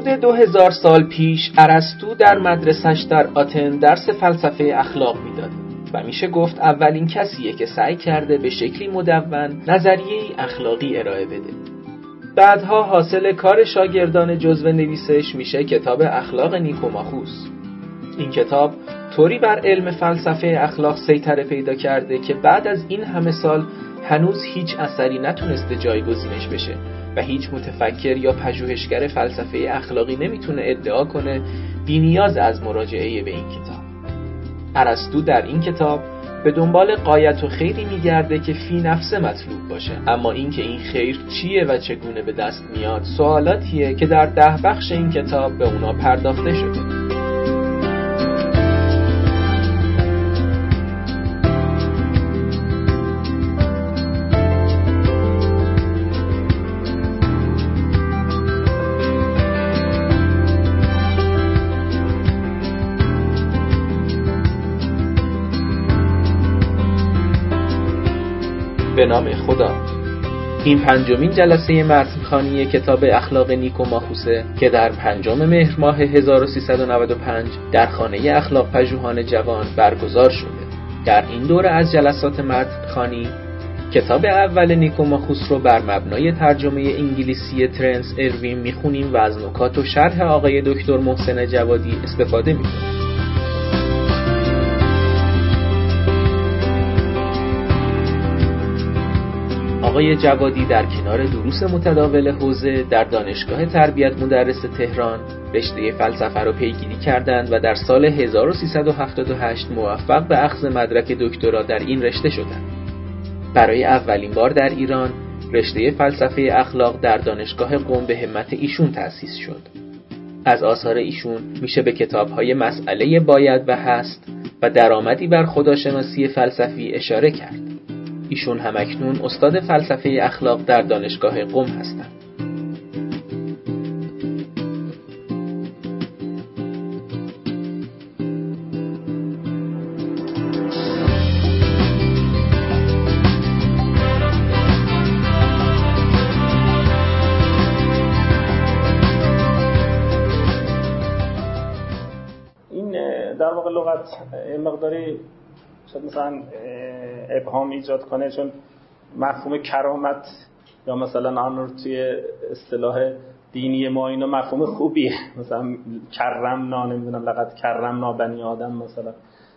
حدود دو هزار سال پیش ارسطو در مدرسش در آتن درس فلسفه اخلاق می‌داد و میشه گفت اولین کسیه که سعی کرده به شکلی مدون نظریه اخلاقی ارائه بده. بعدها حاصل کار شاگردان جزو نویسش میشه کتاب اخلاق نیکوماخوس. این کتاب طوری بر علم فلسفه اخلاق سیطره پیدا کرده که بعد از این همه سال هنوز هیچ اثری نتونسته جایگزینش بشه. و هیچ متفکر یا پژوهشگر فلسفه اخلاقی نمی‌تونه ادعا کنه بینیاز از مراجعه به این کتاب. ارسطو در این کتاب به دنبال قایت و خیری میگرده که فی نفسه مطلوب باشه. اما اینکه این خیر چیه و چگونه به دست میاد سوالاتیه که در ده بخش این کتاب به اونا پرداخته شده. به نام خدا. این پنجمین جلسه متنخانی کتاب اخلاق نیکو ماخوسه که در پنجم مهر ماه 1395 در خانه اخلاق پژوهان جوان برگزار شده. در این دوره از جلسات متنخانی کتاب اول نیکو ماخوس رو بر مبنای ترجمه انگلیسی ترنس اروین می‌خونیم و از نکات و شرح آقای دکتر محسن جوادی استفاده می‌کنیم. آقای جوادی در کنار دروس متداول حوزه در دانشگاه تربیت مدرس تهران رشته فلسفه را پیگیری کردند و در سال 1378 موفق به اخذ مدرک دکترا در این رشته شدند. برای اولین بار در ایران رشته فلسفه اخلاق در دانشگاه قم به همت ایشون تأسیس شد. از آثار ایشون میشه به کتابهای مسئله باید و هست و درآمدی بر خداشناسی فلسفی اشاره کرد. ایشون همکنون استاد فلسفه اخلاق در دانشگاه قم هستند. این در واقع لغت مقداری شاید مثلا ابهام ایجاد کنه چون مفهوم کرامت یا مثلا آنور توی اصطلاح دینی ما اینا مفهوم خوبیه. مثلا کرمنا نمی‌دونم لقد کرمنا بنی آدم مثلا.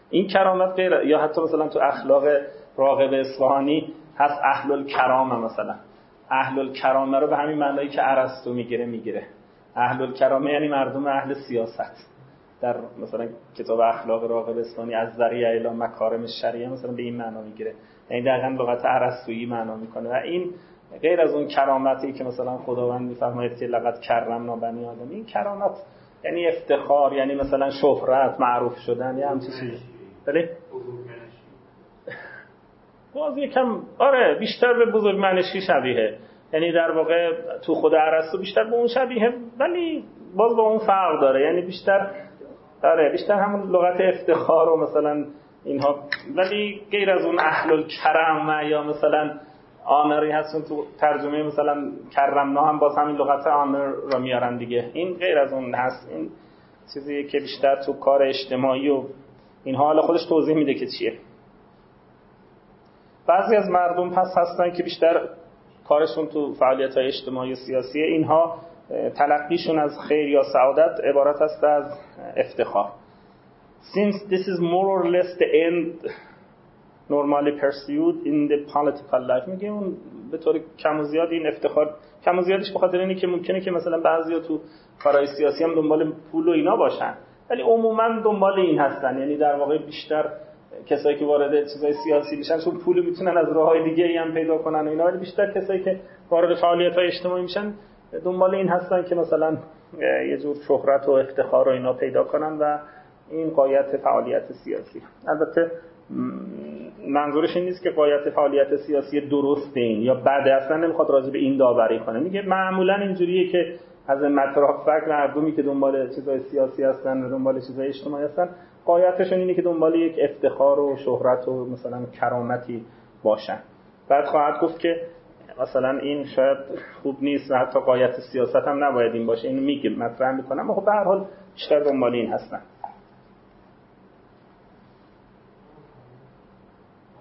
این کرامت غیر یا حتی مثلا تو اخلاق راغب اصفهانی هست اهل الکرامه مثلا. اهل الکرامه رو به همین معنایی که ارسطو می‌گیره می‌گیره. اهل الکرامه یعنی مردم اهل سیاست. در مثلا کتاب اخلاق راغب اسلامی از ذریعه الی مکارم شریعه مثلا به این معنا می‌گیره. یعنی دقیقا لغت ارسطویی معنا می‌کنه. و این غیر از اون کرامتی که مثلا خداوند میفرماید که لقد کرمنا بنی آدم این کرامت یعنی افتخار یعنی مثلا شهرت معروف شدن یا همچین چیزی. بله؟ باز یکم آره بیشتر به بزرگ منشی شبیه. یعنی در واقع تو خود ارسطو بیشتر به اون شبیه ولی باز با اون فرق داره. یعنی بیشتر آره بیشتر همون لغت افتخار و مثلا اینها. ولی غیر از اون اهل الکرم یا مثلا آنری هستون تو ترجمه مثلا کرمنا هم باز همین لغت آنر را میارن دیگه. این غیر از اون هست. این چیزی که بیشتر تو کار اجتماعی و اینها. حالا خودش توضیح میده که چیه. بعضی از مردم پس هستن که بیشتر کارشون تو فعالیت های اجتماعی و سیاسی. اینها تلقیشون از خیر یا سعادت عبارت است از افتخار. Since this is more or less the end normally pursued in the political life میگه اون به طور کم و زیاد این افتخار کم و زیادش بخاطر اینه که ممکنه که مثلا بعضیا تو کارهای سیاسی هم دنبال پول و اینا باشن. ولی عموما دنبال این هستن. یعنی در واقع بیشتر کسایی که وارد چیزای سیاسی میشن چون پول می‌تونن از راه های دیگه هم پیدا کنن و اینا ولی بیشتر کسایی که وارد فعالیت های اجتماعی میشن دنبال این هستن که مثلا یه جور شهرت و افتخار و اینا پیدا کنن و این قایت فعالیت سیاسی. البته منظورش این نیست که قایت فعالیت سیاسی درسته این یا بعد اصلا نمی‌خواد راجع به این داوری کنه. میگه معمولا اینجوریه که از مطرح فکر مردمی که دنبال چیزای سیاسی هستن و دنبال چیزای اجتماعی هستن قایتشون اینه که دنبال یک افتخار و شهرت و مثلا کرامتی باشن. بعد خواهد گفت که مثلا این شاید خوب نیست و حتی قایت سیاست هم نباید این باشه اینو میگه مطرح می‌کنم. خب به هر حال بیشتر دنبال این هستن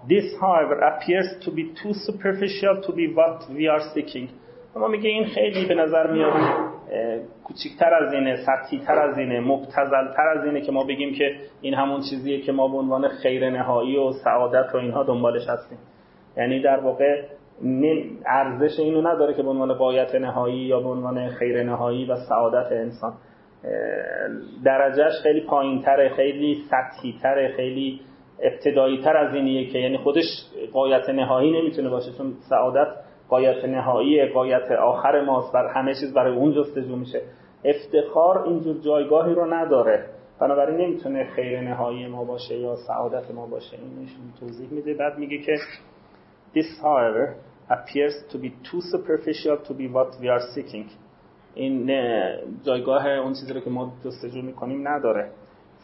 This however appears to be too superficial to be what we are seeking. اما میگه این خیلی به نظر میاد کوچیکتر از اینه سطحی تر از اینه مبتزل تر از اینه که ما بگیم که این همون چیزیه که ما به عنوان خیر نهایی و سعادت و اینها دنبالش هستیم. یعنی در واقع ارزش اینو نداره که به عنوان قایت نهایی یا به عنوان خیر نهایی و سعادت انسان. درجهش خیلی پایین تره خیلی سطحی تره خیلی ابتدایی تر از اینیه که یعنی خودش قایت نهایی نمی‌تونه باشه چون سعادت قایت نهایی قایت آخر ماست بر همه چیز برای اون جستجو میشه. افتخار اینجور جایگاهی رو نداره. بنابراین نمی‌تونه خیر نهایی ما باشه یا سعادت ما باشه. این توضیح میده. بعد میگه که This however appears to be too superficial to be what we are seeking. این جایگاه اون چیزی رو که ما جستجو می‌کنیم نداره.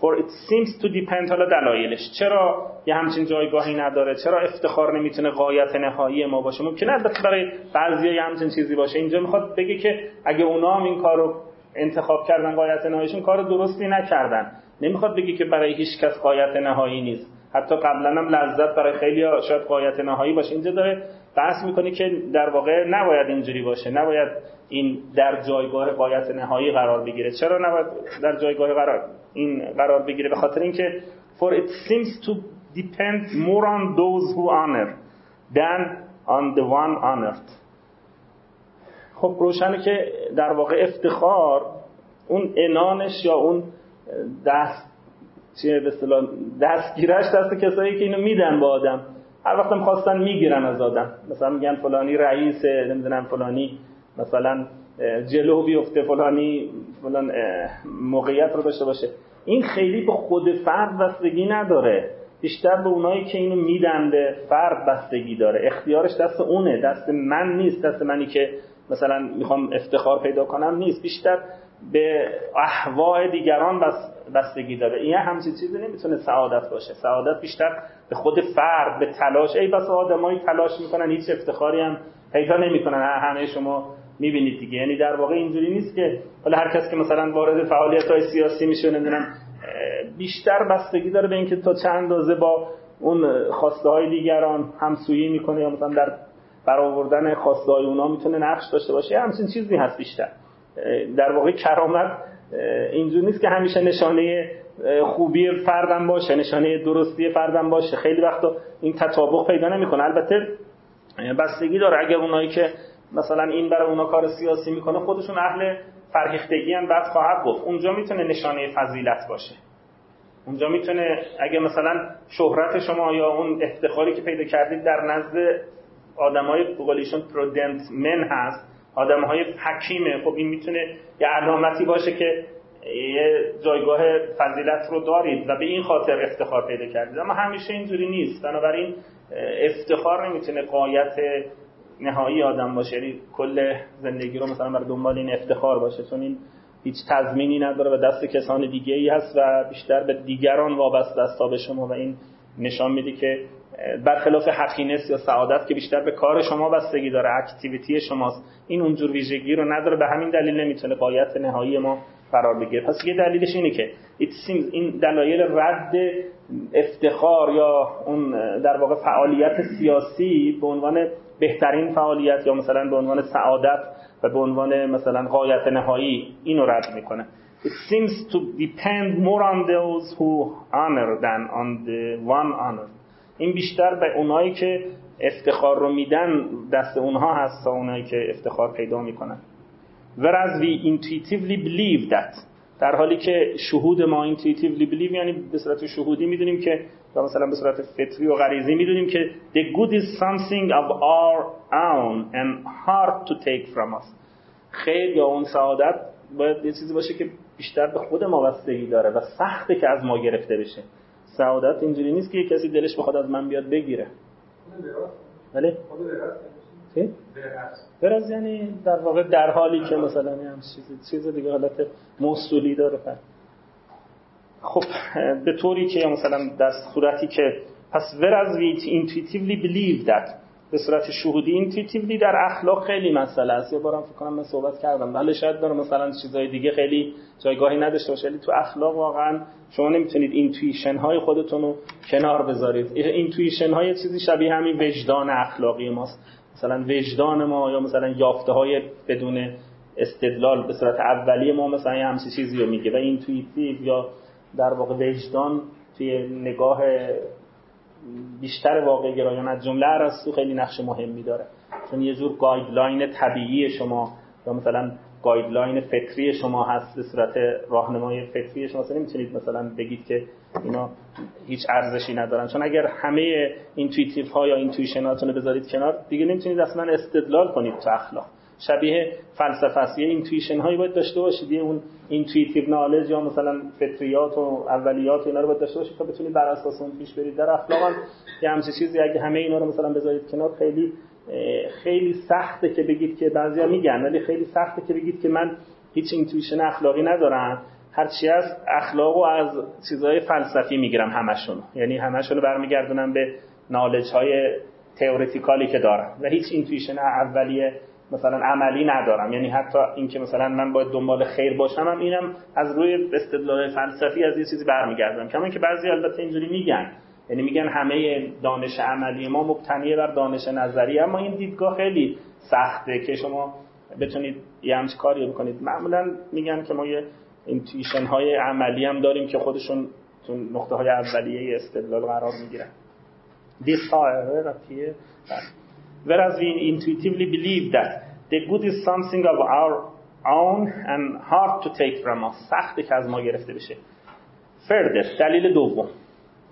For it seems to depend حالا دلایلش. چرا یه همچین جایگاهی نداره؟ چرا افتخار نمی‌تونه قایت نهایی ما باشه؟ ممکنه البته برای بعضی یه همچین چیزی باشه. اینجا می‌خواد بگه که اگه اونا هم این کارو انتخاب کردن قایت نهاییشون کار درستی نکردن. نمی‌خواد بگه که برای هیچ کس قایت نهایی نیست. حتی قبلا هم لذت برای خیلی شاید قایت نهایی باشه. اینجا داره بحث می‌کنه که در واقع نباید اینجوری باشه. نباید این در جایگاه قایت نهایی قرار بگیره. چرا نباید در جایگاه قرار این قرار بگیره؟ به خاطر اینکه for it seems to depend more on those who honor than on the one honored. خب روشنه که در واقع افتخار اون انانش یا اون دست چیه به دستگیرش دست کسایی که اینو میدن با آدم. هر وقتم خواستن می‌گیرن از آدم. مثلا میگن فلانی رئیس نمی‌دونم فلانی مثلا جلو بیفته فلانی فلان موقعیت رو داشته باشه. این خیلی به خود فرد بستگی نداره. بیشتر به اونایی که اینو میدن به فرد بستگی داره. اختیارش دست اونه. دست من نیست. دست منی که مثلا می‌خوام افتخار پیدا کنم نیست. بیشتر به احواء دیگران بستگی داره. این همچین چیزی نمی‌تونه سعادت باشه. سعادت بیشتر به خود فرد به تلاش. ای بس آدمایی تلاش می‌کنن هیچ افتخاری هم پیدا نمی‌کنن. همه شما می‌بینید دیگه. یعنی در واقع اینجوری نیست که حالا هر کس که مثلا وارد فعالیت های سیاسی میشه نمی‌دونم بیشتر بستگی داره به اینکه تا چند اندازه با اون خواسته های دیگران همسویی می‌کنه یا مثلا در برآوردن خواسته های اونا می‌تونه نقش داشته باشه. همچین چیزی هست بیشتر. در واقع کرامت اینجور نیست که همیشه نشانه خوبی فردم باشه نشانه درستی فردم باشه. خیلی وقتا این تطابق پیدا نمی‌کنه. البته بستگی داره. اگر اونایی که مثلا این برای اونا کار سیاسی می‌کنه خودشون اهل فرهیختگی هم بعد خواهد گفت. اونجا می‌تونه نشانه فضیلت باشه. اونجا می‌تونه اگه مثلا شهرت شما یا اون افتخاری که پیدا کردید در نزد آدمای بقولیشون پرودنت من هست آدمهای حکیمه. خب این می‌تونه یه علامتی باشه که یه جایگاه فضیلت رو دارید و به این خاطر افتخار پیدا کردید. اما همیشه اینجوری نیست. بنابراین افتخار نمی‌تونه قایت نهایی آدم باشه. یعنی کل زندگی رو مثلا برای دنبال این افتخار باشه. چون این هیچ تضمینی نداره و دست کسان دیگه ای هست و بیشتر به دیگران وابسته است تا به شما و این نشان میده که برخلاف حقینس یا سعادت که بیشتر به کار شما بستگی داره اکتیویتی شماست. این اونجور ویژگی رو نداره به همین دلیل نمی‌تونه قایت نهایی ما قرار بگیره. پس یه دلیلش اینه که این دلایل رد افتخار یا اون در واقع فعالیت سیاسی به عنوان بهترین فعالیت یا مثلا به عنوان سعادت و به عنوان مثلا قایت نهایی اینو رد می‌کنه. It seems to depend more on those who honor than on the one honor. این بیشتر به اونایی که افتخار رو میدن دست اونها هست تا اونایی که افتخار پیدا می‌کنن. Whereas we intuitively believe that. در حالی که شهود ما intuitively believe یعنی به صورت شهودی می‌دونیم که یا مثلا به صورت فطری و غریزی می‌دونیم که the good is something of our own and hard to take from us. خیر یا اون سعادت باید یه چیزی باشه که بیشتر به خود ما بستگی داره و سخته که از ما گرفته بشه. سعادت اینجوری نیست که کسی دلش بخواد از من بیاد بگیره ولی چی؟ برز یعنی در واقع در حالی که مثلا هم چیز چیز دیگه حالت موصولی داره. خب به طوری که مثلا در صورتی که پس whereas we intuitively believe that به صورت شهودی intuitively در اخلاق خیلی مسئله است. یه بارم فکر کنم من صحبت کردم. بله شاید داره مثلا چیزای دیگه خیلی جایگاهی نداشته باشه. ولی تو اخلاق واقعا شما نمی‌تونید intuition های خودتون رو کنار بذارید. intuition های چیزی شبیه همین وجدان اخلاقی ماست. مثلا وجدان ما یا مثلا یافته های بدون استدلال به صورت اولیه ما مثلا یه همچین چیزی رو میگه. و intuitive یا در واقع وجدان توی نگاه بیشتر واقع گرایان از جمله ارسطو خیلی نقش مهمی داره. چون یه جور guideline طبیعی شما یا مثلا guideline فکری شما هست به صورت راهنمای فکری شما نمی‌تونید مثلا بگید که اینا هیچ ارزشی ندارن. چون اگر همه intuitive ها یا intuition اتون رو بذارید کنار دیگه نمی‌تونید اصلا استدلال کنید تو اخلاق. شبیه فلسفه است. یه intuition هایی باید داشته باشید یه اون intuitive knowledge یا مثلا فطریات و اولیات و اینا رو باید داشته باشید تا بتونید بر اساس اون پیش برید در اخلاق هم یه همچین چیزی اگه همه اینا رو مثلا بذارید کنار خیلی خیلی سخته که بگید که بعضیا میگن ولی خیلی سخته که بگید که من هیچ intuition اخلاقی ندارم. هرچی از اخلاق و از چیزهای فلسفی می‌گیرم همشون. یعنی همشون رو برمیگردونم به knowledge های theoretical ی که دارم. و هیچ intuition اولیه مثلا عملی ندارم. یعنی حتی اینکه مثلا من باید دنبال خیر باشم هم اینم از روی استدلال فلسفی از یه چیزی برمیگردم. کما که بعضی البته اینجوری میگن. یعنی میگن همه دانش عملی ما مبتنی بر دانش نظری اما این دیدگاه خیلی سخته که شما بتونید یه همچی کاری بکنید. معمولا میگن که ما یه اینتویشن های عملی هم داریم که خودشون تو نقطه های اولیه استدلال قرار می‌گیرن. Appear whereas we intuitively believe that the good is something of our own and hard to take from us سخته که از ما گرفته بشه further دلیل دوم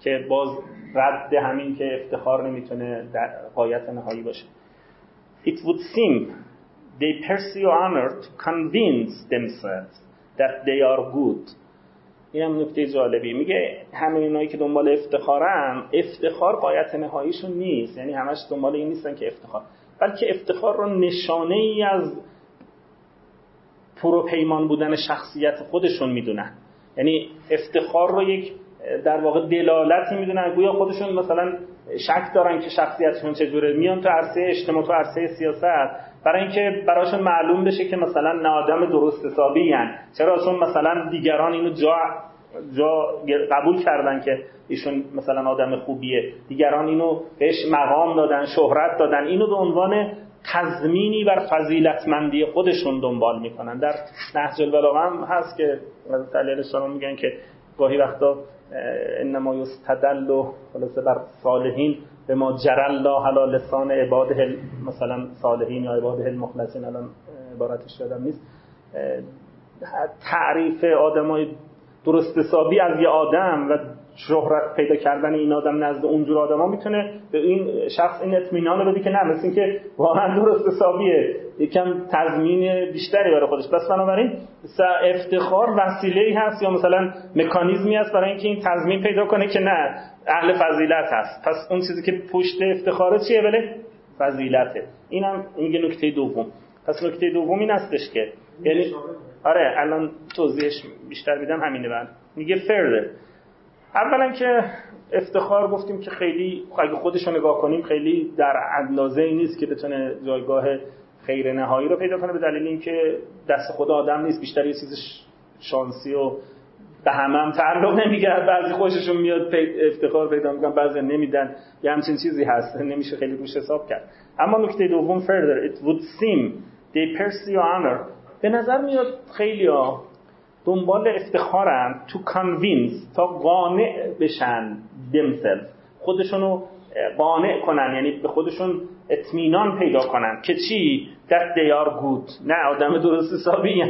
که باز رد همین که افتخار نمیتونه در قایت نهایی باشه It would seem they pursue honor to convince themselves that they are good این هم نکته جالبی. میگه همه اینایی که دنبال افتخارن افتخار قایت نهاییشون نیست. یعنی همش دنبال این نیستن که افتخار. بلکه افتخار رو نشانه ای از پروپیمان بودن شخصیت خودشون می‌دونن. یعنی افتخار رو یک در واقع دلالتی می‌دونن. گویا خودشون مثلا شک دارن که شخصیتشون چجوره. میان تو عرصه اجتماع تو عرصه سیاست. برای اینکه براشون معلوم بشه که مثلا نه آدم درست حسابی چرا؟ چون مثلا دیگران اینو جا جا قبول کردن که ایشون مثلا آدم خوبیه. دیگران اینو بهش مقام دادن شهرت دادن. اینو به عنوان تضمینی بر فضیلتمندی خودشون دنبال می‌کنن. در نهج البلاغه هم هست که حضرت علی میگن که گاهی وقتا انما یستدل و خلاصه بر صالحین به ما جرل الله علی لسان عباده مثلا صالحین یا عباده المخلصین الان عبارتش یادم نیست. تعریف آدمای درست حسابی از یه آدم و شهرت پیدا کردن این آدم نزد اونجور آدما می‌تونه به این شخص این اطمینان رو بده که نه مثل اینکه واقعا درست حسابیه. یکم تضمین بیشتری برای خودش. پس بنابراین افتخار وسیله ای هست یا مثلا مکانیزمی هست برای اینکه این تضمین پیدا کنه که نه اهل فضیلت هست. پس اون چیزی که پشت افتخاره چیه بله؟ فضیلته. اینم میگه نکته دوم. پس نکته دوم این هستش که یعنی آره الان توضیحش بیشتر میدم همینه بعد. میگه فرده اولا که افتخار گفتیم که خیلی اگه خودش رو نگاه کنیم خیلی در اندازه ای نیست که بتونه جایگاه خیر نهایی رو پیدا کنه به دلیل اینکه دست خود آدم نیست بیشتر یه چیز شانسی و به همه هم تعلق نمیگرد. بعضی خوششون میاد افتخار پیدا می‌کنن بعضی نمیدن. یه همچین چیزی هست نمیشه خیلی روش حساب کرد. اما نکته دوم further it would seem they pursue honor. به نظر میاد خیلی ها دنبال افتخارن تو convince تا قانع بشن themselves. خودشونو قانع کنن یعنی به خودشون اطمینان پیدا کنن که چی؟ They are good. نه آدم درست حسابی.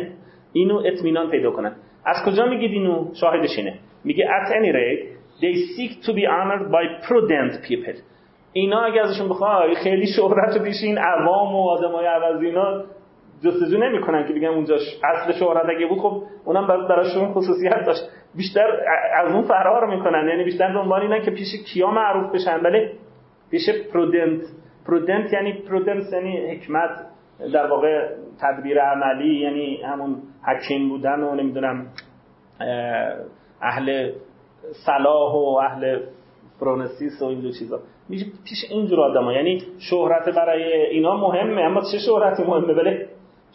اینو اطمینان پیدا کنن. از کجا میگید اینو؟ شاهدش اینه. میگه at any rate they seek to be honored by prudent people. اینا اگه ازشون بخوای خیلی شهرت رو این عوام و آدمای عوضی اینا جستجو نمی‌کنن که بگن اونجاش اصل شهرت اگه بود خب اونم براشون خصوصیت داشت. بیشتر از اون فرار می‌کنن. یعنی بیشتر دنبال اینن که پیش کیا معروف بشن. ولی پیش پرودنت پرودنت یعنی پرودنس یعنی حکمت در واقع تدبیر عملی یعنی همون حکیم بودن و نمی‌دونم اهل صلاح و اهل فرونسیس و این دو چیزا. میشه پیش اینجور آدما یعنی شهرت برای اینا مهمه اما چه شهرتی مهمه؟ بله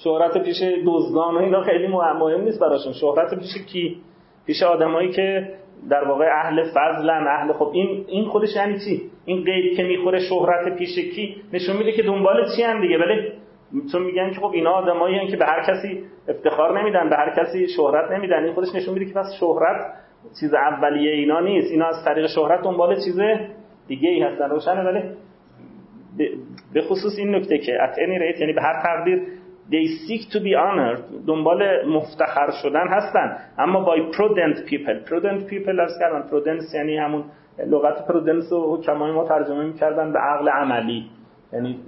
شهرت پیش دزدان و اینا خیلی مهم نیست براشون. شهرت پیش کی؟ پیش آدمایی که در واقع اهل فضلن اهل خب این این خودش یعنی چی؟ این قید که می‌خوره شهرت پیش کی؟ نشون میده که دنبال چی هم دیگه. بله چون میگن که خب اینا آدمایی که به هر کسی افتخار نمیدن به هر کسی شهرت نمیدن. این خودش نشون میده که پس شهرت چیز اولیه اینا نیست. اینا از طریق شهرت دنبال چیز دیگه ای هستن. روشنه. ولی به خصوص این نکته که any rate یعنی به هر تقدیر they seek to be honored. دنبال مفتخر شدن هستن. اما by prudent people. Prudent people ارز کردن prudence یعنی همون لغت prudence و حکمای ما ترجمه می‌کردن به عقل عملی. یعنی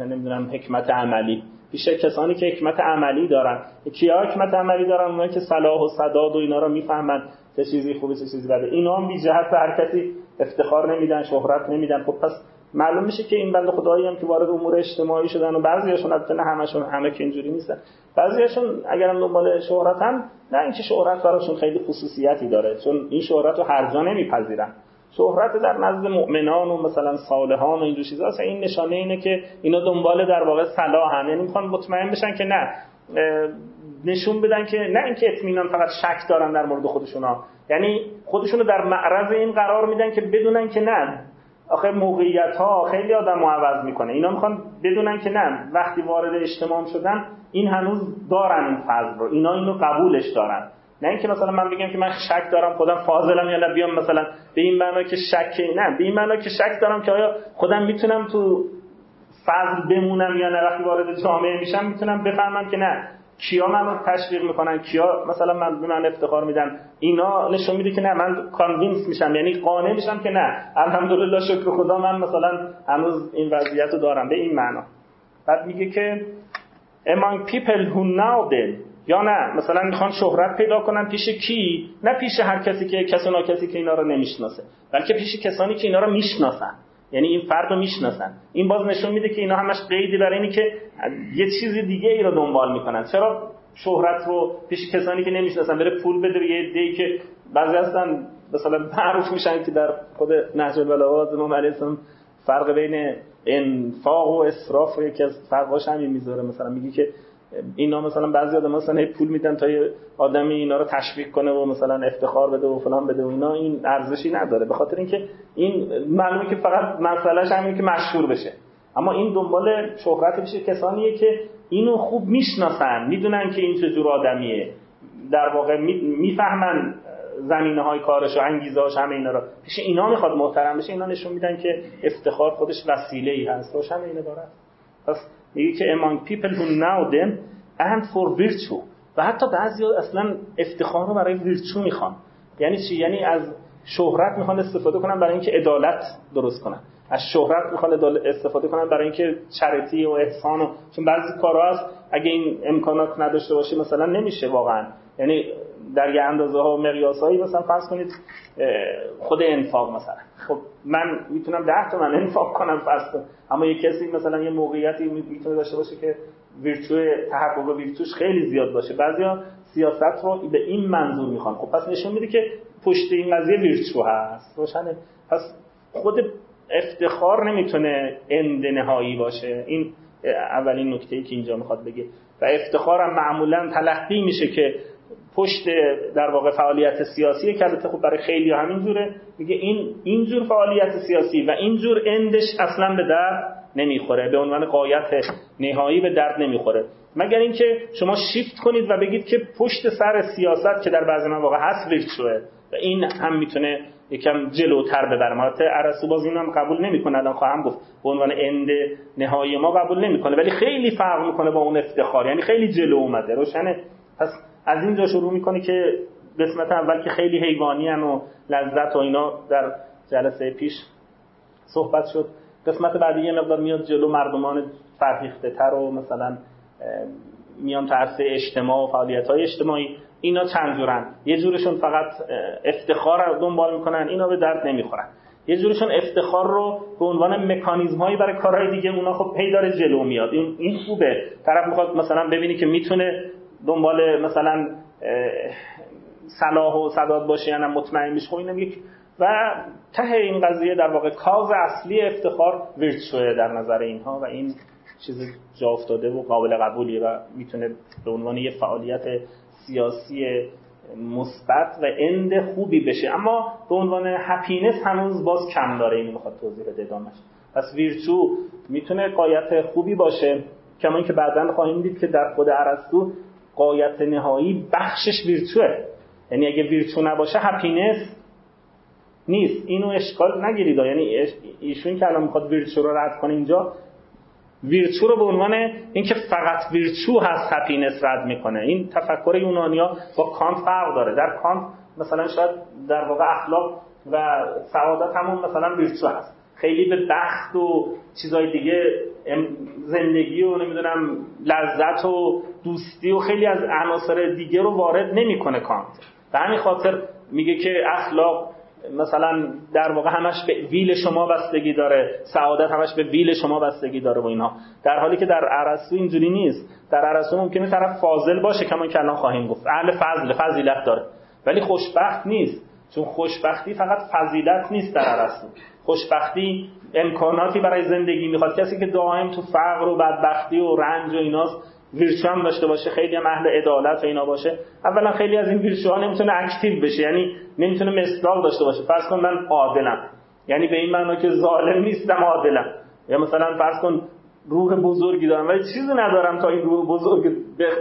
نمی‌دونم حکمت عملی. بیشتر کسانی که حکمت عملی دارن. کیا حکمت عملی دارن؟ اونایی که صلاح و صداد و اینا رو می‌فهمن. چه چیزی خوبه چه چیزی بده. اینا هم بی جهت به هر کسی افتخار نمیدن شهرت نمیدن. خب پس معلوم میشه که این بنده خدایی هم که وارد امور اجتماعی شدن و بعضیاشون البته نه همشون همه که اینجوری نیستن. بعضیاشون اگرم دنبال شهرت هم نه اینکه شهرت براشون خیلی خصوصیتی داره چون این شهرت رو هر جا نمیپذیرن. شهرت در نزد مؤمنان و مثلا صالحان و اینجور چیزا این نشانه اینه که اینا دنبال در واقع صلاح هم یعنی می‌خوان مطمئن بشن که نه نشون بدن که نه اینکه اطمینان فقط شک دارن در مورد خودشونا یعنی خودشونو در معرض این قرار میدن که بدونن که نه آخه موقعیت ها خیلی آدم عوض می‌کنه. اینا می‌خوان بدونن که نه وقتی وارد اجتماع شدن این هنوز دارن این فضل رو. اینا اینو قبولش دارن. نه اینکه مثلا من بگم که من شک دارم خودم فاضلم یا بیام مثلا به این معنا که شک نه به این معنا که شک دارم که آیا خودم می‌تونم تو فضل بمونم یا نه. وقتی وارد جامعه میشم می‌تونم بفهمم که نه. کیا من تشویق می‌کنن؟ کیا مثلا من به من افتخار میدن؟ اینا نشون میده که نه من convince میشم یعنی قانع میشم که نه. الحمدلله شکر خدا من مثلا هنوز این وضعیت رو دارم به این معنا. بعد میگه که among people who know them یا نه مثلا می‌خوان شهرت پیدا کنن پیش کی؟ نه پیش هر کسی که کسی کسی که اینا رو نمی‌شناسه بلکه پیش کسانی که اینا رو می‌شناسن. یعنی این فرد رو می‌شناسن. این باز نشون میده که اینا همش قیدی برای اینی که یه چیز دیگه ای رو دنبال می‌کنن. چرا شهرت رو پیش کسانی که نمی‌شناسن بره پول بده یه دی که بعضی هستن مثلا معروف میشن که در خود نهج البلاغه امام علیه فرق بین انفاق و اسراف و یکی از فرقاش همین می‌ذاره. مثلا میگه که اینا مثلا بعضی آدم مثلا پول میدن تا یه آدمی اینا رو تشویق کنه و مثلا افتخار بده و فلان بده و اینا این ارزشی نداره. به خاطر اینکه این معلومه که فقط مسئلهش همین که مشهور بشه. اما این دنبال شهرت بشه کسانیه که اینو خوب می‌شناسن می‌دونن که این چه جور آدمیه. در واقع می‌فهمن زمینه های کارش و انگیزه هاش همه اینا رو. پیش اینا می‌خواد محترم بشه. اینا نشون میدن که افتخار خودش وسیله ای هست. روشن این عبارت پس میگه که among people who know them and for virtue. و حتی بعضی اصلا افتخار رو برای ویرچو می‌خوان. یعنی چی؟ یعنی از شهرت می‌خوان استفاده کنن برای اینکه عدالت درست کنن. از شهرت می‌خوان استفاده کنن برای اینکه چریتی و احسان و چون بعضی کارها هست اگه این امکانات نداشته باشه مثلا نمیشه واقعا. یعنی در یه اندازه ها و مقیاس هایی مثلا فرض کنید خود انفاق مثلا. خب من می‌تونم ده تومن انفاق کنم فرض اما یه کسی مثلا یه موقعیتی می‌تونه داشته باشه که ویرچو تحقق ویرچوش خیلی زیاد باشه. بعضیا سیاست رو به این منظور می‌خوان. خب پس نشون میده که پشت این قضیه ویرچو هست. روشنه. پس خود افتخار نمی‌تونه اند نهایی باشه. این اولین نکته ای که اینجا می‌خواد بگه. و افتخارم معمولا تلقی میشه که پشت در واقع فعالیت سیاسی که البته خب برای خیلی همین جوره. میگه این اینجور فعالیت سیاسی و اینجور اندش اصلا به درد نمی‌خوره. به عنوان قایت نهایی به درد نمی‌خوره. مگر اینکه شما شیفت کنید و بگید که پشت سر سیاست که در بعضی مواقع هست شده و این هم می‌تونه یکم جلوتر ببره البته ارسطو باز هم قبول نمی‌کنه. الان خواهم گفت به عنوان اند نهایی ما قبول نمی‌کنه. ولی خیلی فرق می‌کنه با اون افتخار. یعنی خیلی جلو اومده. روشنه. پس از اینجا شروع می‌کنه که قسمت اول که خیلی حیوانی و لذت و اینا در جلسه پیش صحبت شد. قسمت بعدی یه مقدار میاد جلو مردمان فرهیخته تر و مثلا میان ترس اجتماع و فعالیت های اجتماعی اینا چند جورن؟ یه جورشون فقط افتخار رو دنبال می‌کنن اینا به درد نمی‌خورن. یه جورشون افتخار رو به عنوان مکانیزم هایی برای کارهای دیگه اونا خب پی داره جلو میاد. این این خوبه. طرف می‌خواد مثلا ببینی که می‌تونه دنبال مثلا صلاح و صداد باشه یعنی مطمئن میشه خب اینم یک و ته این قضیه در واقع کاز اصلی افتخار ویرتشوه در نظر اینها و این چیز جا افتاده و قابل قبولیه و می‌تونه به عنوان یه فعالیت سیاسی مثبت و اند خوبی بشه. اما به عنوان هپینس هنوز باز کم داره این می‌خواد توضیح بده دامش پس ویرچو می‌تونه غایت خوبی باشه کما اینکه بعدا خواهیم دید که در خود ارسطو غایت نهایی بخشش virtue ه. یعنی اگه virtue نباشه happiness نیست. اینو اشکال نگیرید. یعنی ایشون که الان می‌خواد ویرچو رو رد کنه اینجا ویرچو رو به عنوان اینکه فقط virtue هست happiness رد می‌کنه. این تفکر یونانیا با کانت فرق داره. در کانت مثلا شاید در واقع اخلاق و سعادت همون مثلا ویرچو هست. خیلی به بخت و چیزای دیگه زندگی و نمی‌دونم لذت و دوستی و خیلی از عناصر دیگه رو وارد نمی‌کنه کانت. به همین خاطر میگه که اخلاق مثلا در واقع همش به ویل شما بستگی داره سعادت همش به ویل شما بستگی داره و اینا. در حالی که در ارسطو اینجوری نیست. در ارسطو ممکنه طرف فاضل باشه کما که الان خواهیم گفت. اهل فضل فضیلت داره. ولی خوشبخت نیست. چون خوشبختی فقط فضیلت نیست در ارسطو خوشبختی امکاناتی برای زندگی می‌خواد. کسی که دائم تو فقر و بدبختی و رنج و ایناست ویرچو هم داشته باشه خیلی هم اهل عدالت و اینا باشه. اولا خیلی از این ویرچو ها نمی‌تونه اکتیو بشه یعنی نمی‌تونه مصداق داشته باشه. فرض کن من عادلم. یعنی به این معنا که ظالم نیستم عادلم. یا مثلا فرض کن روح بزرگی دارم ولی چیزی ندارم تا این روح بزرگ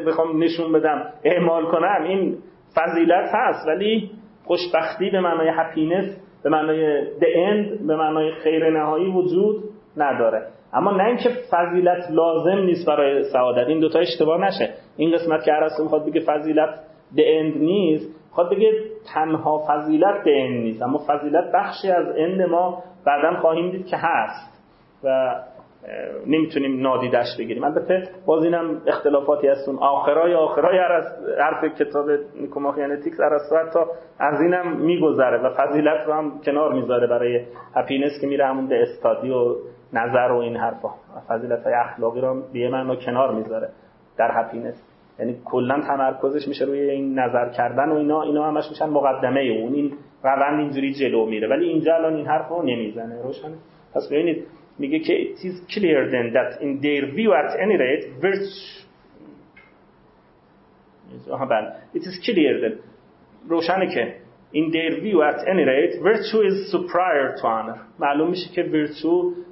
بخوام نشون بدم اعمال کنم. این فضیلت هست ولی خوشبختی به معنای هپینس به معنای the end به معنای خیر نهایی وجود نداره. اما نه اینکه فضیلت لازم نیست برای سعادت این دوتا اشتباه نشه. این قسمت که ارسطو می‌خواد بگه فضیلت the end نیست می‌خواد بگه تنها فضیلت the end نیست. اما فضیلت بخشی از end ما بعدا خواهیم دید که هست و نمی‌تونیم نادیدش بگیریم. البته باز اینم اختلافاتی هستون. آخرای آخرای حرف کتاب Nicomachean Ethics ارسطو حتی از اینم میگذره و فضیلت رو هم کنار می‌ذاره برای happiness که میره همون به study و نظر و این حرفا. فضیلت های اخلاقی رو به معنا کنار می‌ذاره. در happiness یعنی کلا تمرکزش میشه روی این نظر کردن و اینا. اینا همش میشن مقدمه اون این روند اینجوری جلو میره. ولی اینجا الان این حرف رو نمی‌زنه. روشنه پس ببینید میگه که it is clear then that in their view at any rate virtue بله. It is clear then. روشنه که in their view at any rate virtue is superior to honor. معلوم میشه که virtue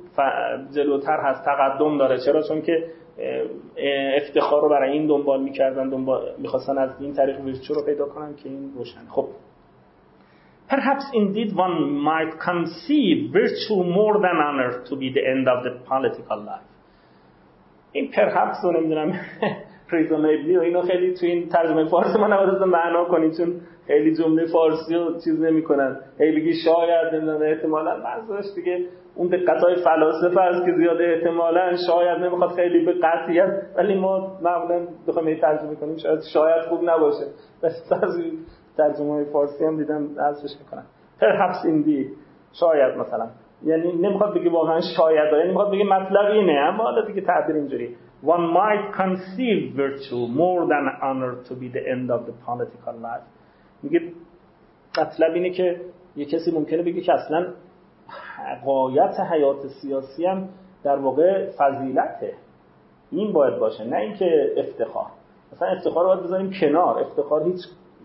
جلوتر هست تقدم داره. چرا؟ چون که افتخار رو برای این دنبال می‌کردن دنبال می‌خواستن از این طریق ویرچو رو پیدا کنن که این روشن خب. Perhaps indeed one might conceive virtue more than honor to be the end of the political life. این perhaps رو نمی‌دونم. Reasonably و اینو خیلی تو این ترجمه فارسی ما نباید معنا کنیم چون خیلی جمله فارسی رو چیز نمی‌کنن. هی بگی شاید نمی‌دونم احتمالا منظورش دیگه اون دقت های فلاسفه است که زیاده احتمالا شاید نمی‌خواد خیلی به قطعیت ولی ما معمولا بخوایم ترجمه کنیم شاید شاید خوب نباشه. از ترجمه های فارسی هم دیدم ازش می‌کنن. perhaps indeed شاید مثلا. یعنی نمی‌خواد بگی واقعا شاید یعنی می‌خواد بگی مطلب اینه اما حالا دیگه تعبیر اینجوری. One might conceive virtue more than honor to be the end of the political life. میگه مطلب اینه که یه کسی ممکنه بگه که اصلا قایت حیات سیاسی هم در واقع فضیلته. این باید باشه نه اینکه افتخار. مثلا افتخار باید بذاریم کنار. افتخار هیچ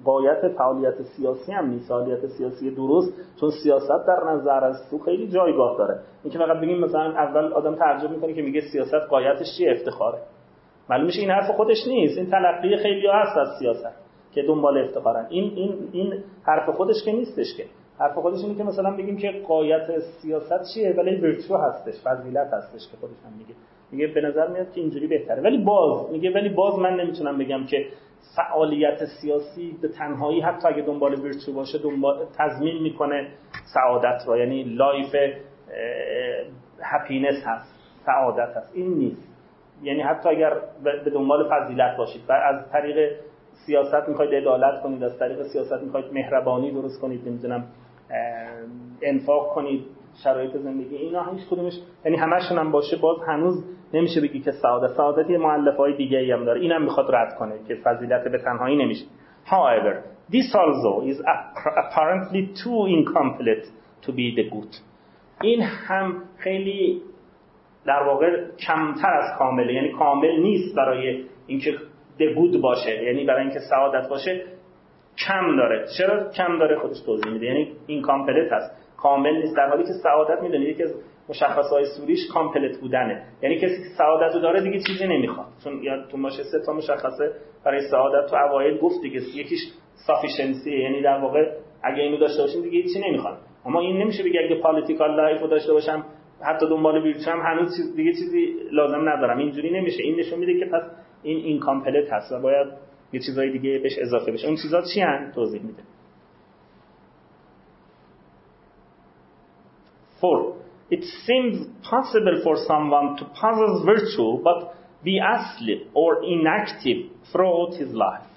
قایت فعالیت سیاسی هم نیست. فعالیت سیاسی درست چون سیاست در نظر از تو خیلی جایگاه داره. اینکه فقط بگیم مثلا اول آدم تعجب می‌کنه که میگه سیاست قایتش چی افتخاره. معلوم میشه این حرف خودش نیست. این تلقی خیلی هست از سیاست که دنبال افتخارن. این این این حرف خودش که نیستش که. حرف خودش اینه که مثلا بگیم که قایت سیاست چیه ولی ورچو هستش فضیلت هستش که خودش هم میگه. میگه به نظر میاد که اینجوری بهتره. ولی باز میگه ولی باز من نمی‌تونم بگم که فعالیت سیاسی به تنهایی حتی اگه دنبال ورچو باشه دنبال تضمین می‌کنه سعادت رو یعنی life happiness هست سعادت هست. این نیست. یعنی حتی اگر به دنبال فضیلت باشید. و از طریق سیاست می‌خواید عدالت کنید از طریق سیاست می‌خواید مهربانی درست کنید نمی‌دونم. انفاق کنید شرایط زندگی اینا هیچ کدومش. یعنی همشون هم باشه باز هنوز نمیشه بگی که سعادت سعادت یه های دیگه ای هم داره. اینم می‌خواد رد کنه که فضیلت به تنهایی نمیشه. However this also is apparently too incomplete to be the good. این هم خیلی در واقع کمتر از کامله. یعنی کامل نیست برای اینکه the good باشه. یعنی برای اینکه سعادت باشه. کم داره. چرا کم داره خودش توضیح میده؟ یعنی incomplete هست. کامل نیست. در حالی که سعادت می‌دونید یکی از مشخصهای صوریش complete بودنه. یعنی کسی که سعادت رو داره دیگه چیزی نمی‌خواد. چون یادتون باشه سه تا مشخصه برای سعادت تو اوایل گفت دیگه یکیش sufficiency یعنی در واقع اگه اینو داشته باشیم دیگه هیچی نمی‌خواد. اما این نمیشه بگه اگه political life رو داشته باشم حتی دنبال ویرچو هم هنوز چیز دیگه چیزی لازم ندارم. اینجوری نمیشه. این نشون میده که پس این این کامپلت هست و باید یه چیزای دیگه بهش اضافه بشه. اون چیزا چی هن؟ توضیح میده. Four, it seems possible for someone to possess virtue but be asleep or inactive throughout his life.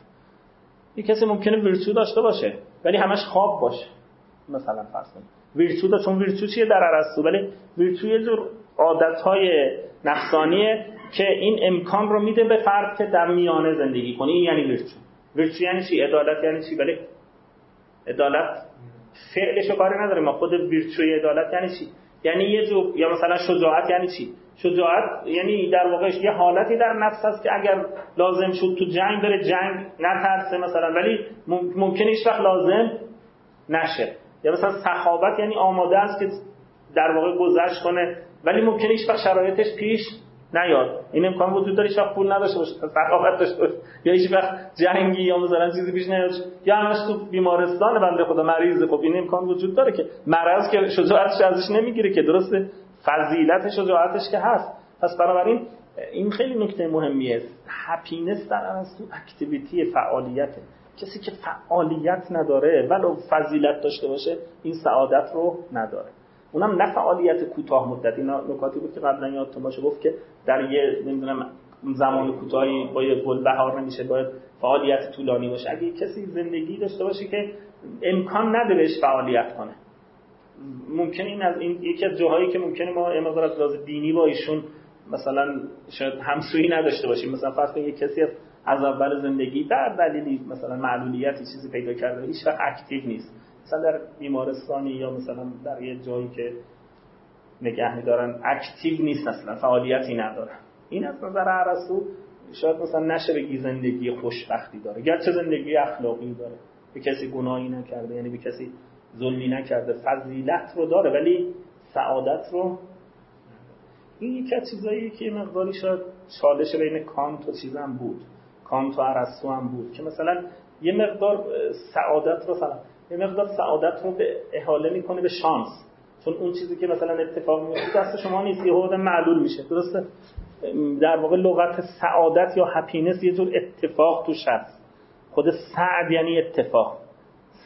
یه کسی ممکنه ویرتو داشته باشه ولی همش خواب باشه. مثلا فرض کنید. ویرتو دا چون ویرتو چیه در ارسطو ولی ویرتو یه جور عادتهای نفسانیه. که این امکان رو میده به فرد که در میانه زندگی کنه. این یعنی ویرتو ویرتو یعنی چی؟ عدالت یعنی چی؟ ولی عدالت فعلش رو کاری نداره. ما خود ویرچوی عدالت یعنی چی؟ یعنی یه جو یا مثلا شجاعت یعنی چی؟ شجاعت یعنی در واقع یه حالتی در نفس هست که اگر لازم شد تو جنگ بره جنگ نترسه مثلا. ولی ممکنه هیچ وقت لازم نشه. یا مثلا سخاوت یعنی آماده است که در واقع گذشت کنه. ولی ممکنه هیچ وقت شرایطش پیش نیاد. این امکان وجود داره شاید پول نداشته باشه سخاوت داشته باشه. یا هیچ وقت جنگی یا مثلا چیزی پیش نیاد. یا همش تو بیمارستان بنده خدا مریض خب این امکان وجود داره که مرض که شجاعتش ازش نمی‌گیره که درسته. فضیلت شجاعتش که هست. پس بنابراین این خیلی نکته مهمیه. هپینس در از تو اکتیویتی فعالیته کسی که فعالیت نداره ولو فضیلت داشته باشه این سعادت رو نداره. اونم نه فعالیت کوتاه مدت. اینا نکاتی بود که قبلا یادتون باشه گفت که در یه نمی‌دونم زمان کوتاهی با یه گل بهار نمیشه باید فعالیت طولانی باشه. اگه کسی زندگی داشته باشه که امکان نده بهش فعالیت کنه. ممکن این از این یکی از جاهایی که ممکنه ما امروز از لحاظ دینی با ایشون مثلا شاید همسویی نداشته باشیم. مثلا فرض کنید کسی از اول زندگی در دلیلی مثلا معلولیتی چیزی پیدا کرده هیچ وقت active نیست. مثلا در بیمارستانی یا مثلا در یه جایی که نگه میدارن active نیست اصلا فعالیتی ندارن. این از نظر ارسطو شاید مثلا نشه بگی زندگی خوشبختی داره گرچه زندگی اخلاقی داره. به کسی گناهی نکرده یعنی به کسی ظلمی نکرده فضیلت رو داره ولی سعادت رو این یکی از چیزایی که مقداری شاید چالش بین کانت و چیزم بود. کانت و عرستو هم بود که مثلا یه مقدار سعادت رو مثلا یه مقدار سعادت رو به احاله می‌کنه به شانس. چون اون چیزی که مثلا اتفاق میفته دست شما نیست یه حد معلول میشه. درسته؟ در واقع لغت سعادت یا هپینس یه جور اتفاق توش هست خود سعد یعنی اتفاق.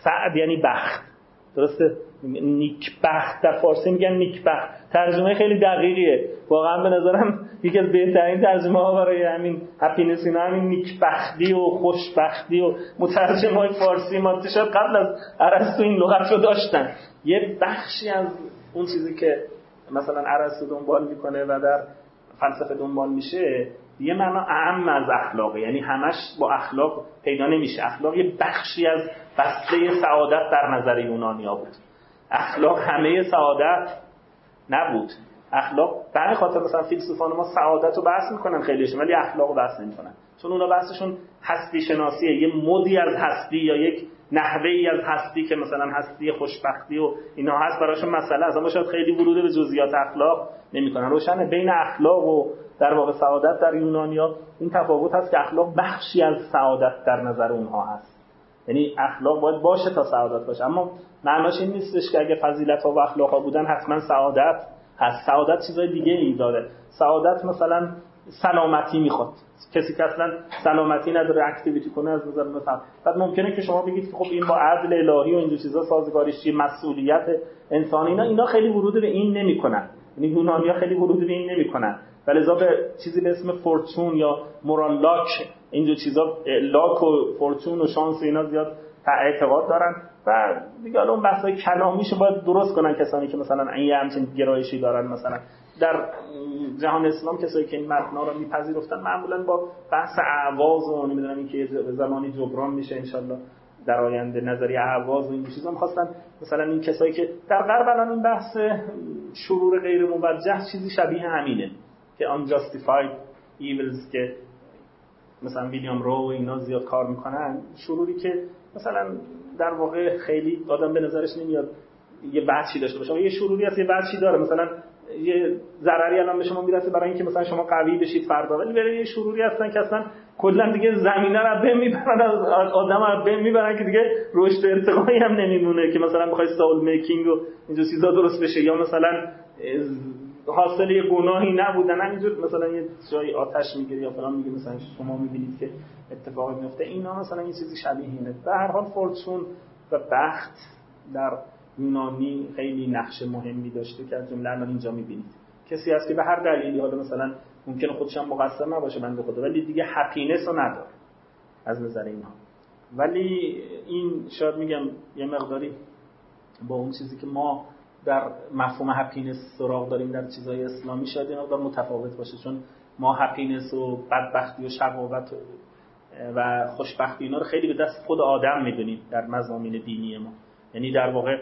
سعد یعنی بخت. درسته؟ نیکبخت. در فارسی میگن نیکبخت. ترجمه خیلی دقیقیه. واقعا به نظرم یکی از بهترین ترجمه ها برای همین هپینس اینا همین نیکبختی و خوشبختی و مترجم های فارسی ما شاید قبل از عرستو این لغت رو داشتن. یه بخشی از اون چیزی که مثلا عرستو دنبال می‌کنه و در فلسفه دنبال میشه یه معنا اعم از اخلاقه. یعنی همش با اخلاق پیدا نمیشه. اخلاق یه بخشی از بسته سعادت در نظر یونانیا بود؟ اخلاق همه سعادت نبود. اخلاق در خاطر مثلا فیلسوفان ما سعادت رو بحث می‌کنن خیلیشون ولی اخلاق رو بحث نمی‌کنن. چون اونا بحثشون هستی شناسیه یه مودی از هستی یا یک نحوه ای از هستی که مثلا هستی خوشبختی و اینا هست براشون مسئله از اما شاید خیلی ورود به جزئیات اخلاق نمی‌کنن. روشنه. بین اخلاق و در واقع سعادت در یونانیا این تفاوت هست که اخلاق بخشی از سعادت در نظر اونها هست. یعنی اخلاق باید باشه تا سعادت باشه. اما معناش این نیستش که اگه فضیلت ها و اخلاق ها بودن حتما سعادت هست. سعادت چیزای دیگه ای داره. سعادت مثلا سلامتی می‌خواد. کسی که اصلا سلامتی نداره اکتیویتی کنه از نظر مثلا. بعد ممکنه که شما بگید خب این با عدل الهی و اینجور چیزا سازگاریش چیه مسئولیت انسانی اینا اینا خیلی ورود به این نمی‌کنن. یعنی یونانیا خیلی ورود به این نمی‌کنن. ولذا به چیزی به اسم فورتون یا مورال لاک اینجور چیزا لاک و فورتون و شانس اینا زیاد اعتقاد دارن. و دیگه اون بحثای کلامیشو باید درست کنن کسانی که مثلا این همچین گرایشی دارن. مثلا در جهان اسلام کسایی که این متنا رو میپذیرفتن معمولا با بحث اعواز و نمی‌دونم اینکه زمانی جبران میشه انشالله در آینده نظریه اعواز و این چیزا می‌خواستن. مثلا این کسایی که در غرب الان این بحث شرور غیر موجه چیزی شبیه همینه که unjustified evils که مثلا ویلیام رو اینا زیاد کار می‌کنن شروری که مثلا در واقع خیلی آدم به نظرش نمیاد یه بچی داشته باشه. یه شروری هست یه بچی داره. مثلا یه ضرری الان به شما می‌رسه برای اینکه مثلا شما قوی بشید فردا. ولی برای یه شروری هستن که اصلا کلا دیگه زمینه رو بهم می‌برن از آدم رو بهم می‌برن که دیگه رشد ارتقایی هم نمیمونه که مثلا بخوای ساول میکینگ و اینجور چیزا درست بشه. یا مثلا حاصل یه گناهی نبودن همینجور مثلا یه جایی آتش می‌گیره یا فلان میگه مثلا شما می‌بینید که اتفاقی میفته اینا مثلا یه چیزی شبیه اینه. به هر حال فورچون و بخت در یونانی خیلی نقش مهمی داشته که از جمله الان اینجا می‌بینید. کسی هست که به هر دلیلی حالا مثلا ممکنه خودش هم مقصر نباشه بنده خدا ولی دیگه هپینس رو نداره از نظر اینها. ولی این شاید میگم یه مقداری با اون چیزی که ما در مفهوم هپینس سراغ داریم در چیزهای اسلامی شاید یه مقدار متفاوت باشه چون ما هپینس و بدبختی و شقاوت و خوشبختی اینا رو خیلی به دست خود آدم می‌دونیم در مضامین دینی ما. یعنی در واقع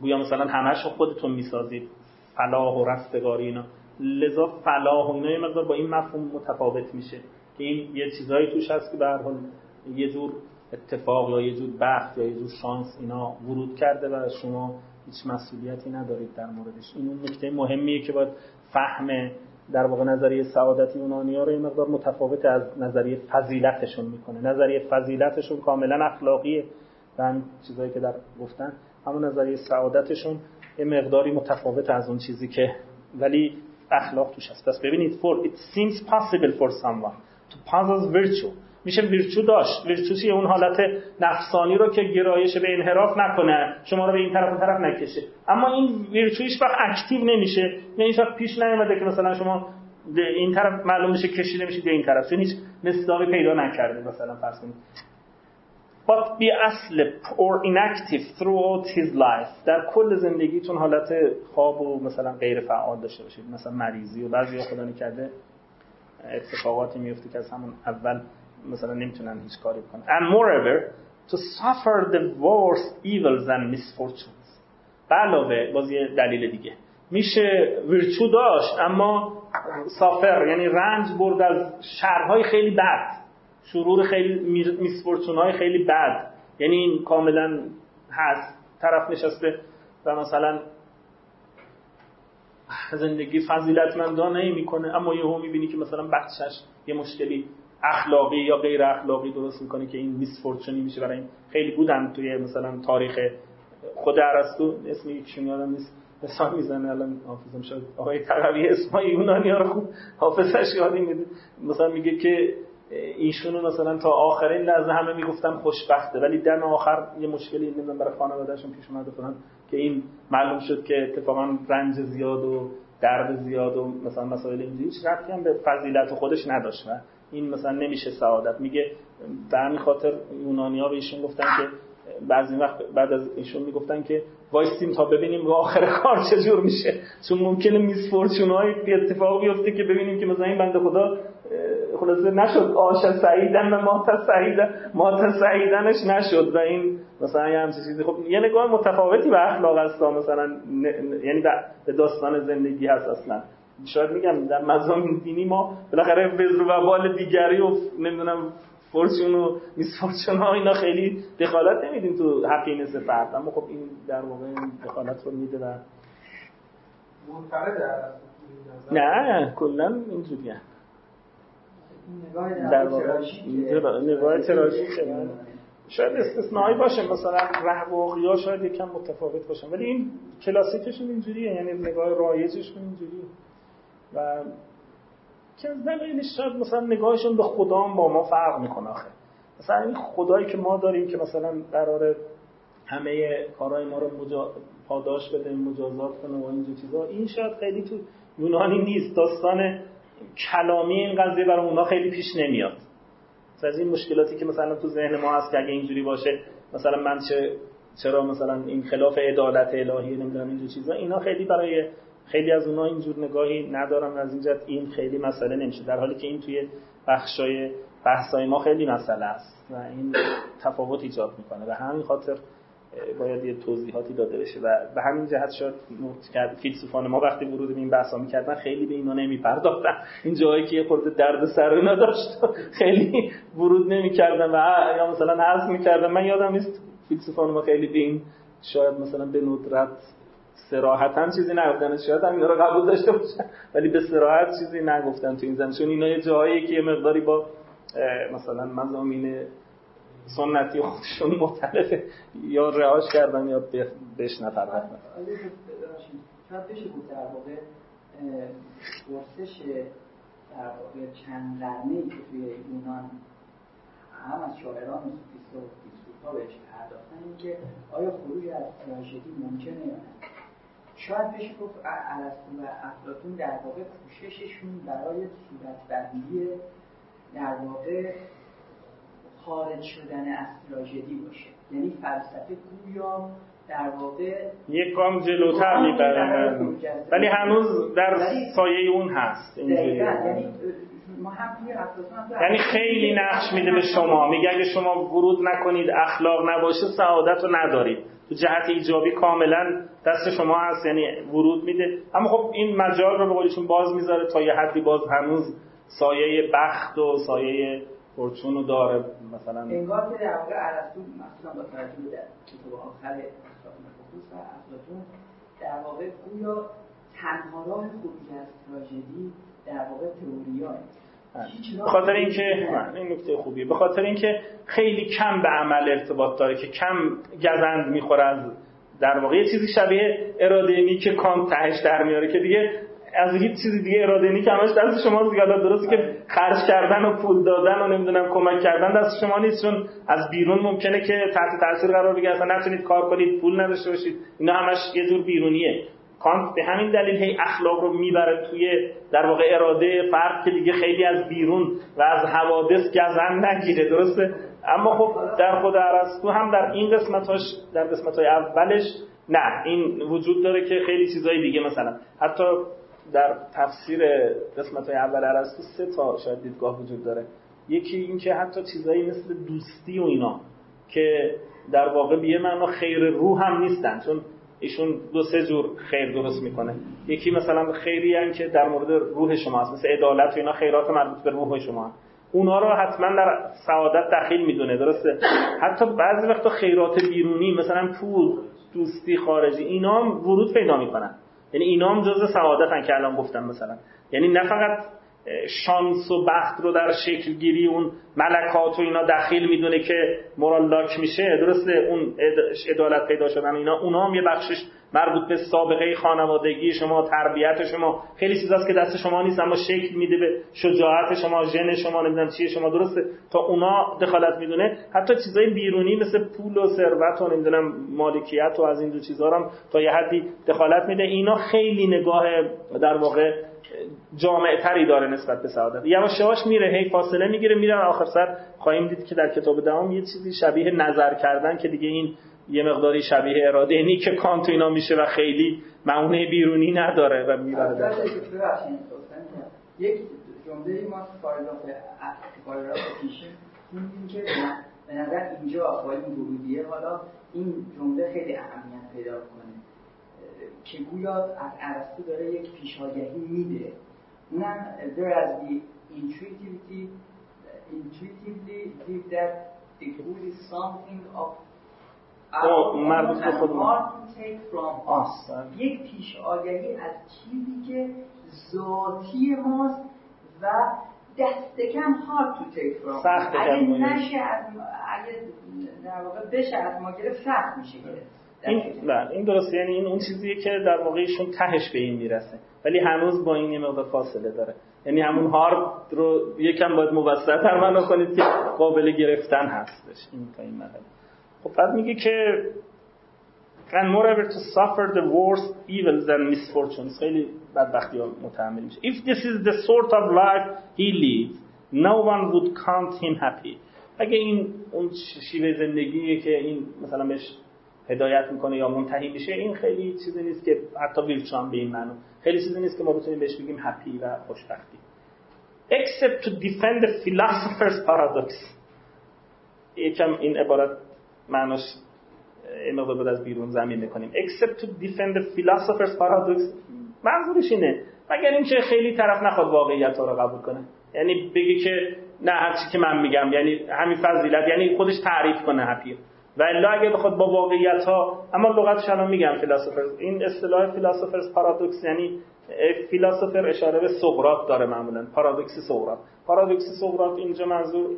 گویا مثلا همش خودتون می‌سازید فلاح و رستگاری اینا. لذا فلاح و اینا یه مقدار با این مفهوم متفاوت میشه که این یه چیزایی توش هست که به حال یه جور اتفاق یا یه جور بخت یا یه جور شانس اینا ورود کرده و شما هیچ مسئولیتی ندارید در موردش. این اون نکته مهمیه که باید فهم در واقع نظریه سعادت یونانی ها رو این مقدار متفاوت از نظریه فضیلتشون می‌کنه. نظریه فضیلتشون کاملا اخلاقیه. و چیزایی که در گفتن همون نظریه سعادتشون یه مقداری متفاوت از اون چیزی که ولی اخلاق توش هست. پس ببینید for it seems possible for someone to possess virtue. میشه ویرچو داشت. ویرچو اون حالت نفسانی رو که گرایش به انحراف نکنه شما رو به این طرف و طرف نکشه. اما این ویرچو هیچ وقت اکتیو نمیشه. نه هیچ وقت پیش نیومده که مثلا شما این طرف معلوم بشه کشیده میشید به این طرف. چون هیچ مصداقی پیدا نکرده مثلا فرض کنید. But be asleep or inactive throughout his life. در کل زندگیتون حالت خواب و مثلا غیر فعال داشته باشید. مثلا مریضی و بعضی خدا نکرده اتفاقاتی میفته که از همون اول مثلا نمی‌تونن هیچ کاری بکنن. And moreover to suffer the worst evils and misfortunes. علاوه باز یه دلیل دیگه. میشه ویرچو داشت اما سافر یعنی رنج برد از شرهای خیلی بد. شرور خیلی میسفورچون های خیلی بد. یعنی این کاملا هست. طرف نشسته و مثلا زندگی فضیلتمندانه می‌کنه اما یهو می‌بینی که مثلا بخشش یه مشکلی اخلاقی یا غیر اخلاقی درست می‌کنه که این میسفورچونی میشه برای این. خیلی بودن توی مثلا تاریخ خود ارسطو اسم یکشون یادم نیست. مثال می‌زنه الان حافظم شد آقای تقوی اسمای یونانی ها رو خوب حافظش یادی میده. مثلا میگه که ایشونو مثلا تا آخرین لحظه همه می‌گفتم خوشبخته ولی دم آخر یه مشکلی نمی‌دونم برای خانوادهشون پیش اومده کنن که این معلوم شد که اتفاقا رنج زیاد و درد زیاد و مثلا مسائل اینجوری. هیچ ربطی هم به فضیلت خودش نداشت. این مثلا نمیشه سعادت. میگه به همین خاطر یونانی ها به ایشون گفتن که بعضی وقت بعد از ایشون می‌گفتن که وایستیم تا ببینیم به آخر کار چجور میشه. چون ممکنه میس فورچون های اتفاق بیفته که ببینیم که مثلا این بنده خدا خلاصه نشد. آش سعیدن و مات سعیدن مات سعیدنش نشد. و این مثلا یه همچین چیزی. خب یه نگاه متفاوتی به اخلاق هست مثلا یعنی به داستان زندگی هست اصلا. شاید میگم در مضامین دینی ما بالاخره وزر و بال دیگری و نمی‌دونم فورچون و میسفورچون ها اینا خیلی دخالت نمیدیم تو حقینس فرد اما خب این در واقع دخالت رو میده و نه کلا اینجوریه. در واقع نگاه تراشی شاید استثنایی باشه مثلا رهواقی ها شاید یکم متفاوت باشن. ولی این کلاسیکشون اینجوریه یعنی نگاه رایجشون اینجوریه. و که دلیلش شاید مثلا نگاهشون به خدا با ما فرق می‌کنه آخه. مثلا این خدایی که ما داریم که مثلا قرار همه کارهای ما رو مجا... پاداش بده مجازات کنه و اینجور چیزا این شاید خیلی تو یونانی نیست. داستان کلامی این قضیه برای اونا خیلی پیش نمیاد. از این مشکلاتی که مثلا تو ذهن ما هست که اگه اینجوری باشه مثلا من چه چرا مثلا این خلاف عدالت الهی نمی‌دونم اینجور چیزا اینا خیلی برای خیلی از اونها اینجور نگاهی ندارم از این این خیلی مسئله نمیشه. در حالی که این توی بخشای بحثای ما خیلی مسئله است و این تفاوت ایجاد می‌کنه. و همین خاطر باید یه توضیحاتی داده بشه و به همین جهت شاید کرد فیلسوفان ما وقتی ورود به این بحثا می‌کردن خیلی به اینا نمیپرداختن. این جایی که یه خورده درد سر اینا داشت خیلی ورود نمی‌کردن و یا مثلا حذف می‌کردن. من یادم نیست فیلسوفان ما خیلی به این شاید مثلا به ندرت سراحتا چیزی نگفتن. شاید هم رو قبول داشته باشن؟ ولی به سراحت چیزی نگفتن تو این زمین. چون اینا یه جایی که یه مقداری با مثلا مزامین سنتی خودشون مختلفه. یا رهاش کردن یا بهش نپرداختن شاید بشه بود در واقع پرسش در واقع چند قرنه ای که توی یونان هم از شاعران و سوفیست و فیلسوفا بهش پرداختن این که آیا خروج از تراژدی ممکنه یا نه؟ شاید بشه گفت ارسطو و افلاطون در واقع کوشششون برای صورتبندی در واقع خارج شدن از تراژدی باشه. یعنی فلسفه گویا در واقع یک گام جلوتر می‌بره ولی هنوز در سایه اون هست. یعنی یعنی خیلی نقش میده به شما. میگه اگه شما ورود نکنید اخلاق نباشه سعادت رو ندارید. تو جهت ایجابی کاملا دست شما هست یعنی ورود میده اما خب این مجال رو به قولیشون باز می‌ذاره تا یه حدی باز هنوز سایه بخت و سایه فورچون رو داره مثلا انگار که در واقع ارسطو مثلا با توجه به کتاب آخر و افلاطون در واقع گویا تنها راه خروج از تراژدی در واقع تئوریاه. به خاطر اینکه این نکته خوبیه. به خاطر اینکه خیلی کم به عمل ارتباط داره که کم گزند می‌خوره از در واقع. یه چیزی شبیه اراده که کانت تهش در میاره که دیگه از هیچ چیزی دیگه اراده نی که همش دست شما زیاده درسته که خرج کردن و پول دادن و نمی‌دونم کمک کردن دست شما نیست. چون از بیرون ممکنه که تحت تاثیر قرار بگیره. اصلا نتونید کار کنید پول نداشته باشید. اینا همش یه جور بیرونیه. کانت به همین دلیل هی اخلاق رو می‌بره توی در واقع اراده فرد که دیگه خیلی از بیرون و از حوادث گزن نگیره درسته؟ اما خب در خود ارسطو هم در این قسمتاش در قسمت‌های اولش نه این وجود داره که خیلی چیزای دیگه مثلا حتی در تفسیر قسمت های اول ارسطو سه تا شاید دیدگاه وجود داره. یکی اینکه حتی چیزایی مثل دوستی و اینا که در واقع بیه معنا خیر روح هم نیستن چون ایشون دو سه جور خیر درست می‌کنه. یکی مثلا خیری هم که در مورد روح شما هست مثل عدالت و اینا خیرات مربوط به روح شما. اونا رو حتما در سعادت دخیل می‌دونه درسته؟ حتی بعضی وقتا خیرات بیرونی مثلا پول دوستی خارجی اینا هم ورود پیدا می‌کنن. یعنی اینا هم جزء سعادتن که الان گفتم مثلا. یعنی نه فقط شانس و بخت رو در شکل گیری اون ملکات و اینا دخیل می‌دونه که مورال لاک میشه. درسته؟ اون عدالت پیدا شدن اینا. اونا هم یه بخشش مربوط به سابقه خانوادگی شما تربیت شما. خیلی چیزاست که دست شما نیست اما شکل میده به شجاعت شما ژن شما نمی‌دونم چیه شما. درسته؟ تا اونا دخالت می‌دونه. حتی چیزای بیرونی مثل پول و ثروت و نمی‌دونم مالکیت و از این دو چیزا هم تا یه حدی دخالت میده. اینا خیلی نگاه در واقع جامعه تری داره نسبت به سعادت. یواش یواش میره هی فاصله می‌گیره میره آخر سر خواهیم دید که در کتاب دهم یه چیزی شبیه نظر کردن که دیگه این یه مقداری شبیه اراده نی که کانت اینا میشه و خیلی معونه بیرونی نداره و می‌بره در یک جمله ما پاراگراف پیش خوندیم که به نظر اینجا با این ورودیه حالا این جمله خیلی اهمیت پیدا که گویا از ارسطو داره یک پیشاگهی میده. اونم there as the intuitivity intuitively give that the good is something of مربوط به خود یک پیش آگهی از چیزی که ذاتی ماست و دست کم هارد تو تیک فرام اگه نشه از اگه در واقع بشه از ما گرفت سخت میشه گرفت. این بله این درسته. یعنی این اون چیزیه که در واقع ایشون تهش به این می‌رسه. ولی هنوز با این یه مقدار فاصله داره. یعنی همون هارد رو یکم باید موسع‌تر معنا کنید که قابل گرفتن هستش این تا این مرحله. خب بعد میگه که and moreover to suffer the worst evils and misfortunes. خیلی بدبختی ها متحمل میشه. If this is the sort of life he lives no one would count him happy. اگه این اون شیوه زندگیه که این مثلا بهش هدایت می‌کنه یا منتهی میشه این خیلی چیزی نیست که حتی ویلچان به این معنی خیلی چیزی نیست که ما بتونیم بهش بگیم هپی و خوشبختی. Except to defend the philosopher's paradox. یکم این عبارت معناش این مقدار از بیرون زمین می‌کنیم. Except to defend the philosopher's paradox منظورش اینه. مگر اینکه خیلی طرف نخواد واقعیت ها رو قبول کنه. یعنی بگی که نه هرچی که من میگم یعنی همین فضیلت یعنی خودش تعریف کنه هپی و الا اگه بخواد با واقعیت ها اما لغتش الان میگم فیلسوفر این اصطلاح فیلسوفرز پارادوکس یعنی فیلسوفر اشاره به سقراط داره معمولا پارادوکس سقراط. پارادوکس سقراط اینجا منظور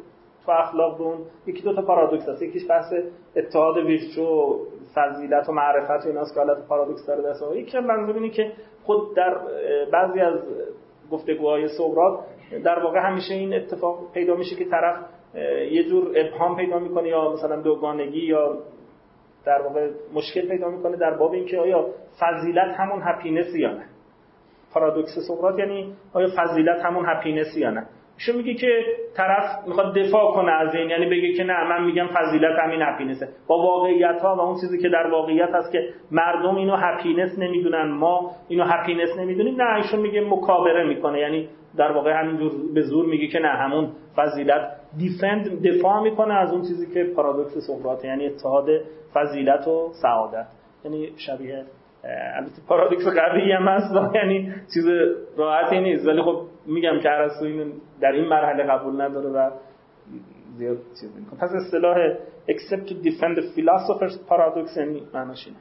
تو اخلاق اون یکی دو تا پارادوکس هست یکیش بحث اتحاد ویرچو فضیلت و معرفت و ایناست که حالت پارادوکس داره دست یکی منظور اینه که خود در بعضی از گفتگوهای سقراط در واقع همیشه این اتفاق پیدا میشه که طرف یه جور ابهام پیدا می‌کنه یا مثلا دوگانگی یا در واقع مشکل پیدا می‌کنه در باب اینکه آیا فضیلت همون هپینس یا نه. پارادوکس سقراط یعنی آیا فضیلت همون happiness یا نه. ایشون میگه که طرف می‌خواد دفاع کنه از این یعنی بگه که نه من میگم فضیلت همین happiness ه. با واقعیت ها و اون چیزی که در واقعیت هست که مردم اینو happiness نمی‌دونن ما اینو happiness نمی‌دونیم نه ایشون میگه مکابره می‌کنه. یعنی در واقع همینجور به زور میگه که نه همون فضیلت defend دفاع می‌کنه از اون چیزی که پارادوکس سقراط یعنی اتحاد فضیلت و سعادت. یعنی شبیه البته پارادوکس قوی هم هست یعنی چیز راحتی نیست. ولی خب میگم که ارسطو اینو در این مرحله قبول نداره و زیاد چیز می‌کنه پس اصطلاح except to defend the philosopher's paradox یعنی معناش اینه.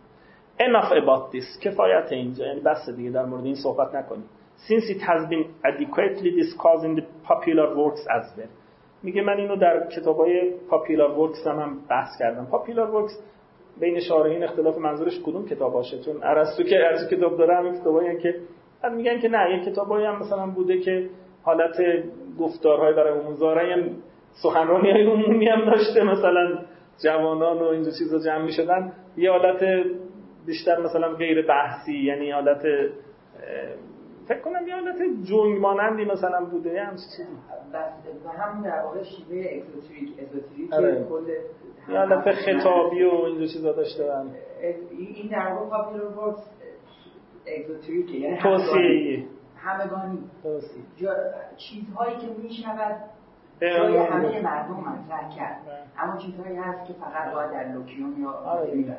Enough about this. کفایت اینجا. یعنی بس دیگه در مورد این صحبت نکنیم. Since it has been adequately discussed in the popular works as well. میگه من اینو در کتابای پاپیلار ورکس هم, هم بحث کردم. پاپیلار ورکس بین شارحین اختلاف منظورش کدوم کتاب باشه چون ارسطو که از کتاب داره همین کتابایی که میگن که نه یه کتابایی هم مثلا بوده که حالت گفتارهای برای عمومی هم سخنرانی های عمومی هم داشته مثلا جوانان و اینجا چیزا جمع می‌شدن. یه حالت بیشتر مثلا غیر بحثی یعنی حالت فکر کنم یه حالت جنگ مانندی مثلا بوده یه همچین چیزی. و هم در واقع شیوه اکزوتریک اکزوتریک آره. کل حالت خطابی و اینجا چیزا داشته. این در واقع پاپولار ورکس اکزوتریکه یعنی توصیه. همگانی چیزهایی که میشنود جای همه مردم مطرح کرد. اما چیزهایی هست که فقط باید در لوکیون یا آره.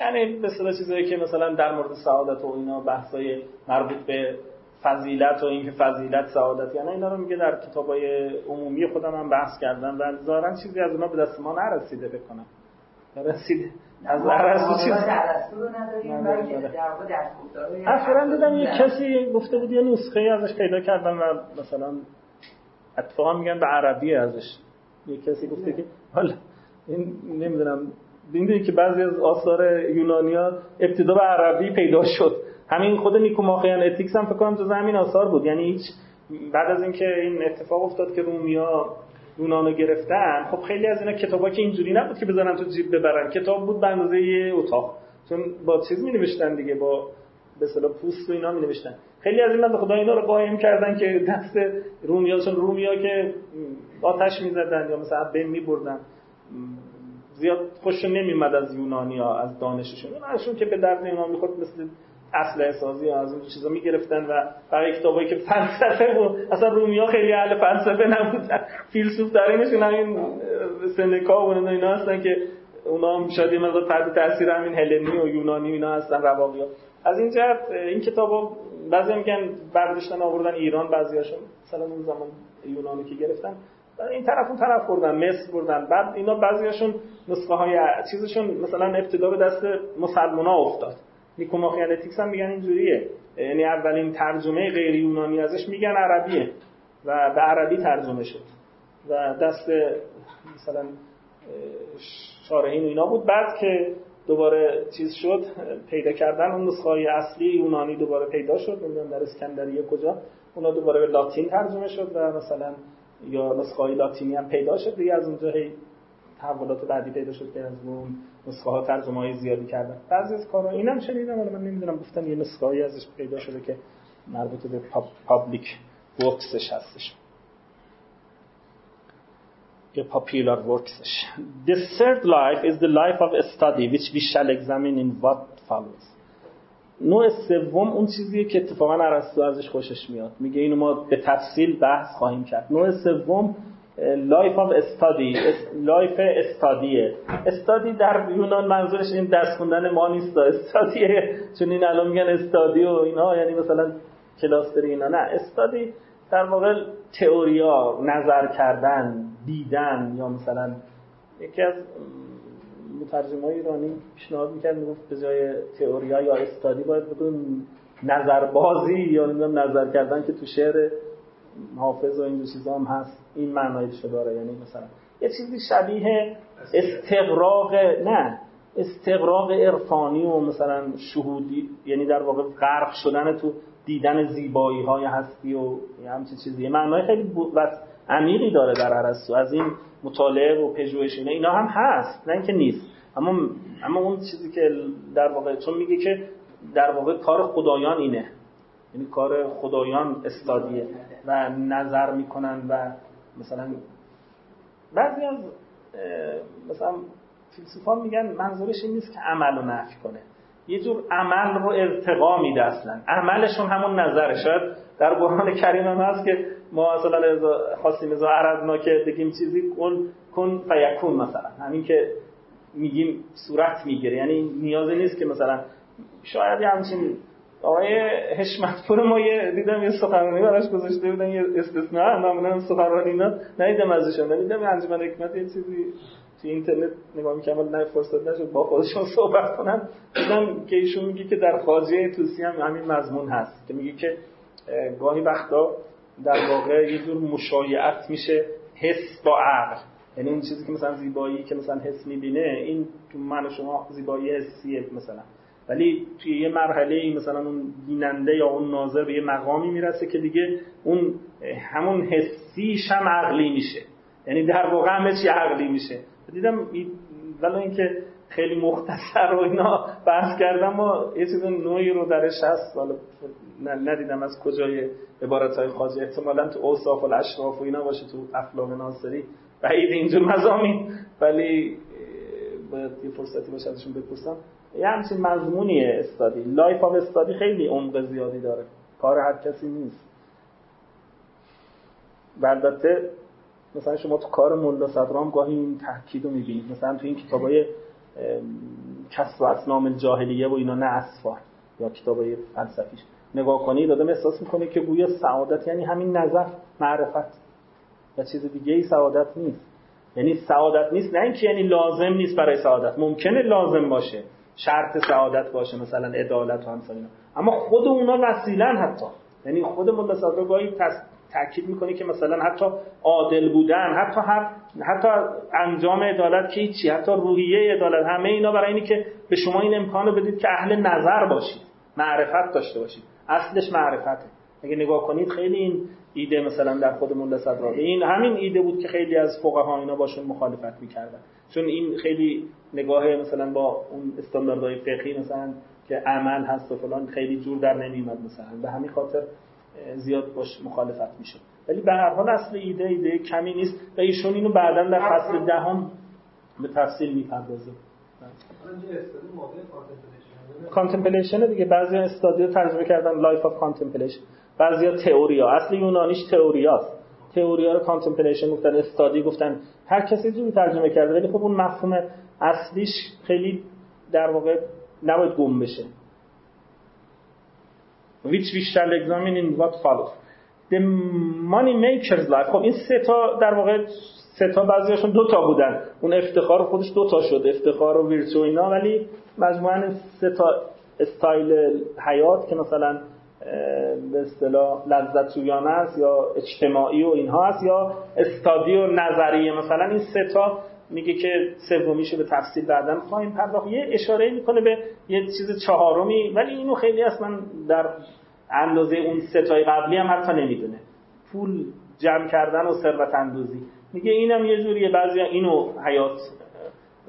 یعنی به صدا چیزایی که مثلا در مورد سعادت و اینا بحثای مربوط به فضیلت و اینکه فضیلت سعادت یعنی اینا رو میگه در کتابای عمومی خودم هم بحث کردم و ظاهرا چیزی از اونا به دست ما نرسیده بکنم رسیده از چیز اخیرا دیدم یه کسی گفته بود یه نسخه ازش پیدا کردم و مثلا اتفاقا میگن به عربی ازش. یه کسی گفته که حالا این نمی‌دونم. دیدید که بعضی از آثار یونانیا ابتدا به عربی پیدا شد. همین خود نیکوماخیان اتیکس هم فکر کنم جز همین آثار بود. یعنی هیچ بعد از اینکه این اتفاق افتاد که رومیا یونانو گرفتن خب خیلی از اینا کتابا که اینجوری نبود که بزنن تو جیب ببرن. کتاب بود به اندازه یه اتاق. چون با چیز می نوشتن دیگه با به اصطلاح پوست و اینا می نوشتن خیلی از اینا به خدا اینا رو قایم کردن که دست رومیا چون رومیا که آتش می‌زدن یا مثلا بین میبردن. زیاد خوش نمیمد از یونانیا از دانششون. اوناشون که به درد اینا می‌خورد مثل اصل سازی از اون چیزا می‌گرفتن و برای کتابایی که فلسفه بود اصلا رومیا خیلی اهل فلسفه نبودن. فیلسوف در اینشون همین سنکا و اینا هستن که اونا هم شاید یه مقدار تحت تاثیر همین هلنی و یونانی اینا هستن رواقیا از این جهت این کتابا بعضی میگن برداشتن آوردن ایران بعضیاشون مثلا اون زمان یونانی که گرفتن. این طرف اون طرف بردن مصر بردن بعد اینا بعضیاشون نسخه های چیزشون مثلا ابتدا به دست مسلمونا افتاد. نیکوماخیانتیکس هم میگن اینجوریه. یعنی اولین ترجمه غیر یونانی ازش میگن عربیه و به عربی ترجمه شد. و دست مثلا شارحین اینا بود. بعد که دوباره چیز شد پیدا کردن اون نسخه اصلی یونانی دوباره پیدا شد. نمی‌دونم در اسکندریه کجا. اونا دوباره به لاتین ترجمه شد و مثلا یا نسخه لاتینی هم پیدا شد. دیگه از اونجا هی تحولات بعدی پیدا شد که از اون نسخه ها ترجمه های زیادی کردن. بعضی از کارا اینم شنیدم ولی من نمی‌دونم گفتن یه نسخه ازش پیدا شده که مربوط به پابلیک ورکسش هستش. که popular worksش The third life is the life of study which we shall examine in what follows. نوع سوم اون چیزیه که اتفاقا ارسطو ازش خوشش میاد. میگه اینو ما به تفصیل بحث خواهیم کرد. نوع سوم life of study life study یه study در یونان منظورش این درس خوندن ما نیست. study یه چون این الان میگن study و اینا یعنی مثلا کلاس داری اینا. نه study در واقع تئوریا نظر کردن دیدن یا مثلا یکی از های ایرانی پیشنهاد می‌کرد می‌گفت به جای تئوریا یا study باید بدون نظربازی یا نظر کردن که تو شعر حافظ و این دو چیزا هم هست. این معنایش داره یعنی مثلا یه چیزی شبیه استقراق نه استقراق عرفانی و مثلا شهودی یعنی در واقع غرق شدن تو دیدن زیبایی های هستی و همچین چیزی معنای خیلی عمیقی داره در ارسطو از این مطالعه و پژوهش اینا. هم هست. نه اینکه نیست. اما اما اون چیزی که در واقع چون میگه که در واقع کار خدایان اینه. یعنی کار خدایان استادیه. و نظر می‌کنن و مثلا بعضی از مثلا فیلسوفان میگن منظورش این نیست که عمل رو نفی کنه. یه جور عمل رو ارتقا میده اصلا. عملشون همون نظره. شاید در قرآن کریم هم هست که ما مثلا خواستیم ازا عرضنا که بگیم چیزی کن کن فیکون مثلا. همین که میگیم صورت می‌گیره. یعنی نیازی نیست که مثلا شاید یه همچین آقای حشمتپور ما یه دیدم یه سخنرانی براش گذاشته بودن یه استثناء. معمولا سخنرانی اینا ندیدم ازشون ندیدم انجمن حکمت یه چیزی تو اینترنت نگاه می‌کنم ولی نه فرصت نشد با خودشون صحبت کنم. دیدم که ایشون میگه که در خاجه توسی هم همین مضمون هست که میگه که گاهی وقتا در واقع یه جور مشایعت میشه حس با عقل. یعنی اون چیزی که مثلا زیبایی که مثلا حس می‌بینه این تو من و شما زیبایی حسیه مثلا. ولی توی یه مرحله ای مثلا اون بیننده یا اون ناظر به یه مقامی می‌رسه که دیگه اون همون حسیش هم عقلی میشه. یعنی در واقع همه چی عقلی میشه. دیدم ولی اینکه خیلی مختصر و اینا بحث کردم ما یه چیز نوعی رو درش هست حالا ندیدم از کجای عبارت های خاجه احتمالا تو اوصاف و الاشراف و اینا باشه تو اخلاق ناصری. بعید اینجور مضامین ولی باید یه فرصتی باشه ازشون بپرسم. یه همچین مضمونیه study. life of study خیلی عمق زیادی داره. کار هر کسی نیست. البته مثلا شما تو کار ملا صدرام گاهی این تأکید رو می‌بینید. مثلا تو این کتابای کسر اصنام الجاهلیه و اینا نه اسفار یا کتابای فلسفیش. نگاه کنید آدم احساس می‌کنه که گویا سعادت یعنی همین نظر معرفت. و چیز دیگه ای سعادت نیست. یعنی سعادت نیست نه اینکه یعنی لازم نیست برای سعادت. ممکنه لازم باشه. شرط سعادت باشه مثلا عدالت و همسال اما خود اونا وسیلن حتی. یعنی خود ملا صدرا گاهی تاکید می‌کنه که مثلا حتی عادل بودن حتی هر حتی انجام عدالت که چی حتی روحیه عدالت همه اینا برای اینی که به شما این امکان بدید که اهل نظر باشید معرفت داشته باشید. اصلش معرفته. اگه نگاه کنید خیلی این ایده مثلا در خود ملا صدرا این همین ایده بود که خیلی از فقها اینا باشون مخالفت می‌کردن. چون این خیلی نگاه مثلا با اون استانداردهای فقهی مثلا که عمل هست و فلان خیلی جور در نمیومد مثلا. به همین خاطر زیاد باش مخالفت میشه ولی به هر حال اصل ایده ایده کمی نیست و ایشون اینو بعدا در فصل دهم به تفصیل می‌پردازه. contemplation دیگه بعضی study و ترجمه کردن life of contemplation بعضیا تئوریا. اصل یونانیش تئوریاست تئوریا رو contemplation گفتن study گفتن. هر کسی جوری ترجمه کرده ولی خب اون مفهوم اصلیش خیلی در واقع نباید گم بشه. Which we shall examine in what follows. The money makers life. خب این سه تا در واقع سه تا بعضیاشون دو تا بودن. اون افتخار خودش دو تا شد افتخار و virtue اینا ولی مجموعا سه تا استایل حیات که مثلا به اصطلاح لذت است یا اجتماعی و اینها هست یا استادی و نظریه. مثلا این سه تا میگه که سومیشو به تفصیل بعدا خواهیم پرداخت. یه اشاره می‌کنه به یه چیز چهارمی ولی اینو خیلی اصلا در اندازه اون ستای قبلی هم حتی نمی‌دونه. پول جمع کردن و ثروت اندوزی. میگه اینم یه جوریه. بعضی اینو حیات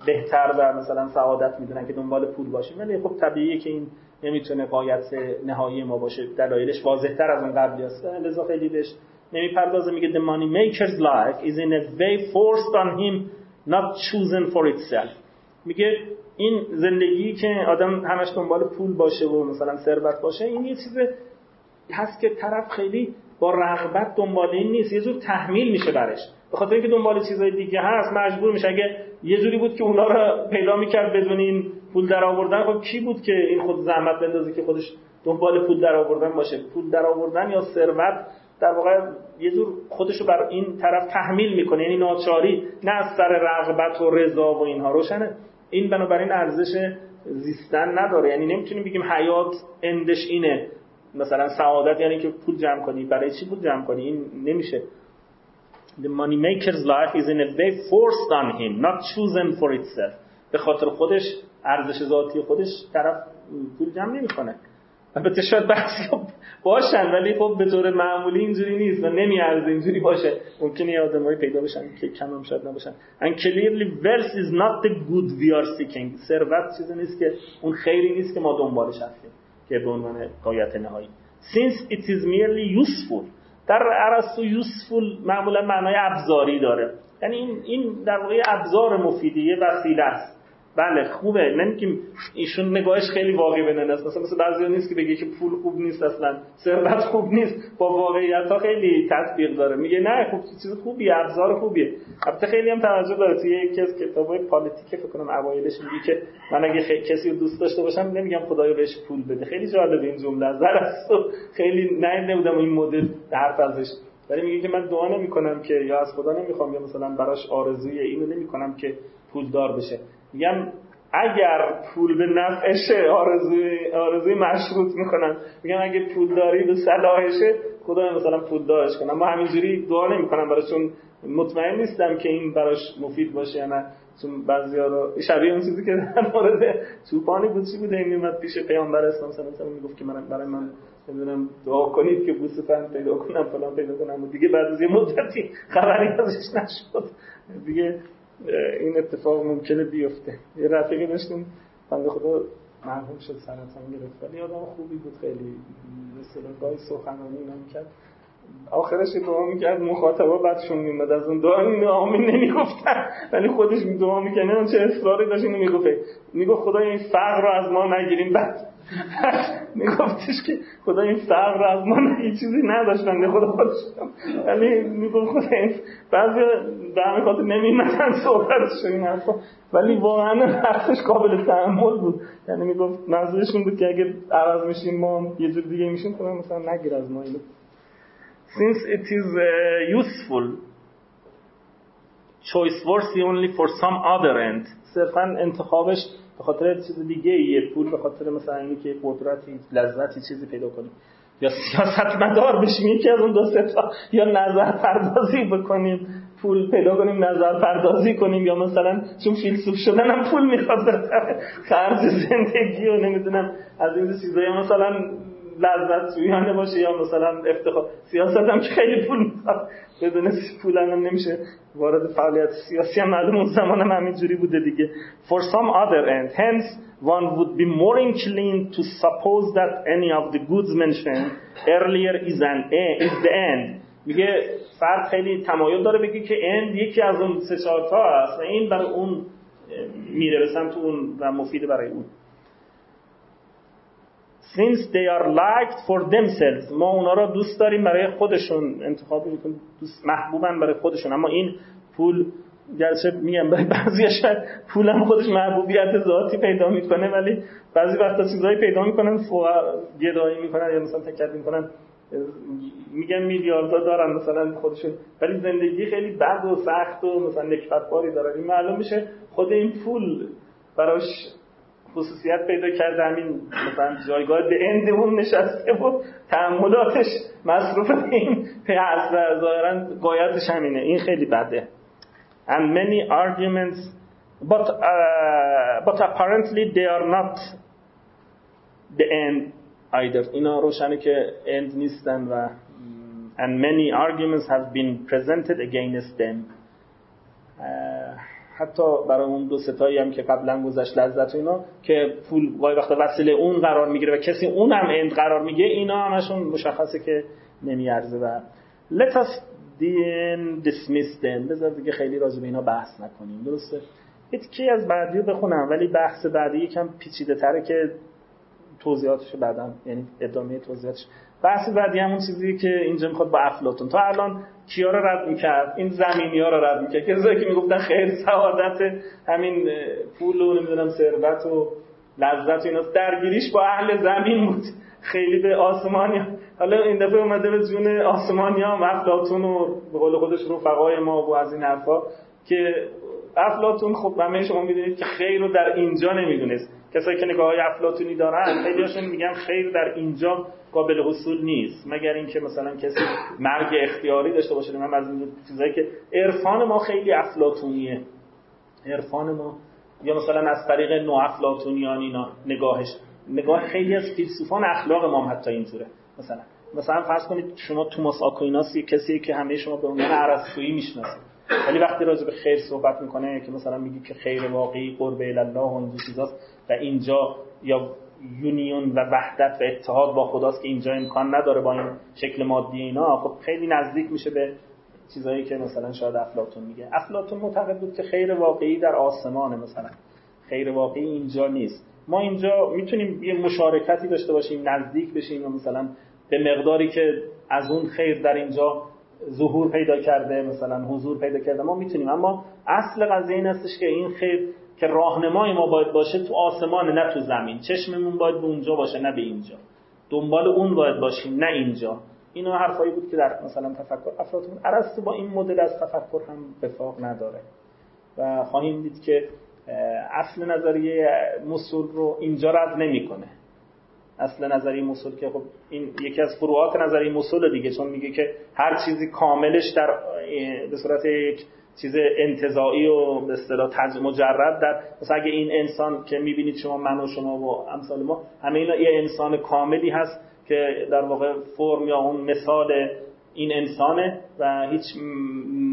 بهتر و مثلا سعادت می‌دونن که دنبال پول باشیم ولی خب طبیعیه که این نمی‌تونه قایت نهایی ما باشه. دلایلش واضحتر از اون قبلی است. لذا خیلی بهش نمی‌پردازه. میگه the money maker's life is in a way forced on him not chosen for itself. میگه این زندگی که آدم همش دنبال پول باشه و مثلا ثروت باشه این یه چیز هست که طرف خیلی با رغبت دنبال این نیست. یه جور تحمیل میشه برش. به خاطر اینکه دنبال چیزهای دیگه هست مجبور میشه. اگه یه جوری بود که اونا رو پیدا می‌کرد بدون این پول در آوردن خب کی بود که این خود زحمت بندازه که خودش دنبال پول در آوردن باشه؟ پول در آوردن یا ثروت؟ در واقع یه جور خودش رو بر این طرف تحمیل می‌کنه یعنی ناچاری نه از سر رغبت و رضا و اینها. روشنه. این بنابراین ارزش زیستن نداره. یعنی نمی‌تونیم بگیم حیات اندش اینه. مثلا سعادت یعنی که پول جمع کنی. برای چی پول جمع کنی؟ این نمیشه. The money maker's life is in a way forced on him not chosen for itself. به خاطر خودش ارزش ذاتی خودش طرف پول جمع نمی‌کنه. البته شاید بعضی باشن ولی خب به طور معمولی اینجوری نیست و نمیارزه اینجوری باشه. ممکنه یه آدمایی پیدا بشن که کم هم شاید نباشن. And clearly wealth is not the good we are seeking. ثروت چیزی نیست که اون خیری نیست که ما دنبالش هستیم که به عنوان قایت نهایی. Since it is merely useful در ارسطو useful معمولا معنای ابزاری داره. یعنی این در واقع ابزار مفیدی وسیله است. بله خوبه. نمیگیم ایشون نگاهش خیلی واقعی به است. مثلا مثل بعضی نیست که بگه که پول خوب نیست اصلا ثروت خوب نیست. با واقعیت ها خیلی تطبیق داره. میگه نه خوب چیز خوبی ابزار خوبیه. البته خیلی هم توجه داره. توی یکی از کتابای پالیتیک فکر کنم اوایلش میگه که من اگه کسی رو دوست داشته باشم نمیگم خدایا بهش پول بده. خیلی جالب این جمله از خیلی نه نبودم این مدل حرف ازش. ولی میگه که من دعا نمی‌کنم که یا از خدا نمی‌خوام یا مثلا براش آرزوی اینو نمی‌کنم که پولدار بشه. میگم اگر پول به نفعشه آرزوی آرزوی مشروط می‌کنن میگم اگه پول داری به صلاحشه خدا مثلا پول دارش کنم اما همینجوری دعا نمی‌کنم براش چون مطمئن نیستم که این براش مفید باشه یا نه. چون بعضیا رو شبیه اون چیزی که در مورد چوپانی بود چی بوده میومد پیش پیامبر اسلام الله علیه می‌گفت که من برای من نمی‌دونم دعا کنید که بوسه فن پیدا کنم فلان پیدا کنم. و دیگه بعد از یه مدتی خبری ازش نشد. دیگه این اتفاق ممکنه بیفته. یه رفیقی داشتیم بنده خدا مرحوم شد سرطان گرفت. ولی آدم خوبی بود خیلی مثلا گاهی سخنرانی کرد. آخرش دعا می‌کرد مخاطبا بعدشون میمد از اون دعا این آمین نمی‌گفتن. ولی خودش دعا می‌کنه اون چه اصراری داشت اینو می‌گفت. می‌گفت خدا این فقر رو از ما نگیریم. بعد میگفتش که خدا این فقر از ما هیچ چیزی نداشتن خدا خودش ولی می‌گفت خدا این بعضی به همه خاطر نمیمدن صحبتش این حرفا. ولی واقعا حرفش قابل تحمل بود. یعنی می‌گفت منظورشون بود که اگه عوض میشیم ما یه جور دیگه میشیم خدا مثلا نگیر از ما اینو. Since it is uh, useful choice worthy only for some other end. صرفا انتخابش به خاطر چیز دیگه یه پول به خاطر مثلا اینی که قدرتی لذتی چیزی پیدا کنیم یا سیاست مدار بشیم یکی از اون دو تا. یا نظر پردازی بکنیم پول پیدا کنیم نظر پردازی کنیم. یا مثلا چون فیلسوف شدن هم پول می‌خواد خرج زندگی و نمی‌دونم از این چیزایی مثلا لذت جویانه باشه یا مثلا افتخار. سیاست هم که خیلی پول می‌خواد. بدون پول هم نمیشه. وارد فعالیت سیاسی هم معلوم اون زمان هم همینجوری بوده دیگه. For some other end. Hence one would be more inclined to suppose that any of the goods mentioned earlier is an is the end. میگه فرد خیلی تمایل داره بگه که end یکی از اون سه چهار تا است و این برای اون میره به سمت اون و مفید برای اون. Since they are liked for themselves. ما اونا را دوست داریم برای خودشون انتخاب می‌کنیم. دوست محبوبن برای خودشون. اما این پول گرچه میگم برای بعضی شاید پولم خودش محبوبیت ذاتی پیدا می‌کنه ولی بعضی وقتا چیزایی پیدا می‌کنن گدایی می‌کنن یا مثلا تکت می‌کنن. میگن میلیاردها دارن مثلا خودشون. ولی زندگی خیلی بد و سخت و مثلا نکبتباری دارن این معلوم میشه خود این پول براش خصوصیت پیدا کرده همین مثلا جایگاه به اند اون نشسته و تحملاتش مصروف این از ظاهرا قایتش همینه این خیلی بده and many arguments but uh, but apparently they are not the end either اینا روشنه که end نیستن و and many arguments have been presented against them uh, حتی برای اون دو ستایی هم که قبلا گذشت لذت اینا که پول وای وقت وسیله اون قرار می‌گیره و کسی اون هم اند قرار میگه اینا همشون مشخصه که نمیارزه. و let us dismiss them بذار دیگه خیلی راجع به اینا بحث نکنیم. درسته؟ کی از بعدی رو بخونم ولی بحث بعدی یکم پیچیده تره که توضیحاتش بعدا یعنی ادامه توضیحاتش بحث بعدی همون چیزی که اینجا می‌خواد با افلاتون تا الان کیا رو رد می‌کرد؟ این زمینی ها رو رد می‌کرد. کسایی که می‌گفتن خیر سعادت همین پول و نمی‌دونم ثروت و لذت و اینا درگیریش با اهل زمین بود. خیلی به آسمانی حالا این دفعه اومده به جون آسمانی ها افلاتون و به قول خودش رفقای ما و از این حرفا که افلاتون خب همه شما می‌دونید که خیر رو در اینجا نمی‌دونست. کسایی که نگاه های افلاتونی دارن خیلی هاشون میگن خیر در اینجا قابل حصول نیست. مگر اینکه مثلا کسی مرگ اختیاری داشته باشه من از چیزایی که عرفان ما خیلی افلاتونیه عرفان ما یا مثلا از طریق نو افلاتونیان اینا نگاهش نگاه خیلی از فیلسوفان اخلاق ما حتی اینطوره مثلا مثلا فرض کنید شما توماس آکویناس کسی که همه شما به عنوان ارسطویی می‌شناسید. ولی وقتی راجع به خیر صحبت می‌کنه که مثلا میگی که خیر واقعی قرب الله و این چیزاست و اینجا یا یونیون و وحدت و اتحاد با خداست که اینجا امکان نداره با این شکل مادی اینا خب خیلی نزدیک میشه به چیزایی که مثلا شاید افلاتون میگه. افلاتون معتقد بود که خیر واقعی در آسمانه مثلا. خیر واقعی اینجا نیست. ما اینجا می‌تونیم یه مشارکتی داشته باشیم نزدیک بشیم و مثلا به مقداری که از اون خیر در اینجا ظهور پیدا کرده مثلا حضور پیدا کرده. ما می‌تونیم اما اصل قضیه این هستش که این خیر که راهنمای ما باید باشه تو آسمان نه تو زمین. چشممون باید به اونجا باشه نه به اینجا. دنبال اون باید باشیم نه اینجا. اینا حرفایی بود که در مثلا تفکر افلاطون ارسطو با این مدل از تفکر هم وفاق نداره. و خواهیم دید که اصل نظریه مسول رو اینجا رد نمی‌کنه. اصل نظریه مسول که خب این یکی از فروعات نظریه مسول دیگه چون میگه که هر چیزی کاملش در به صورت یک چیز انتظاعی و به اصطلاح مجرد در مثلا اگه این انسان که می‌بینید شما من و شما و امثال ما همه اینا یه انسان کاملی هست که در واقع فرم یا اون مثال این انسانه و هیچ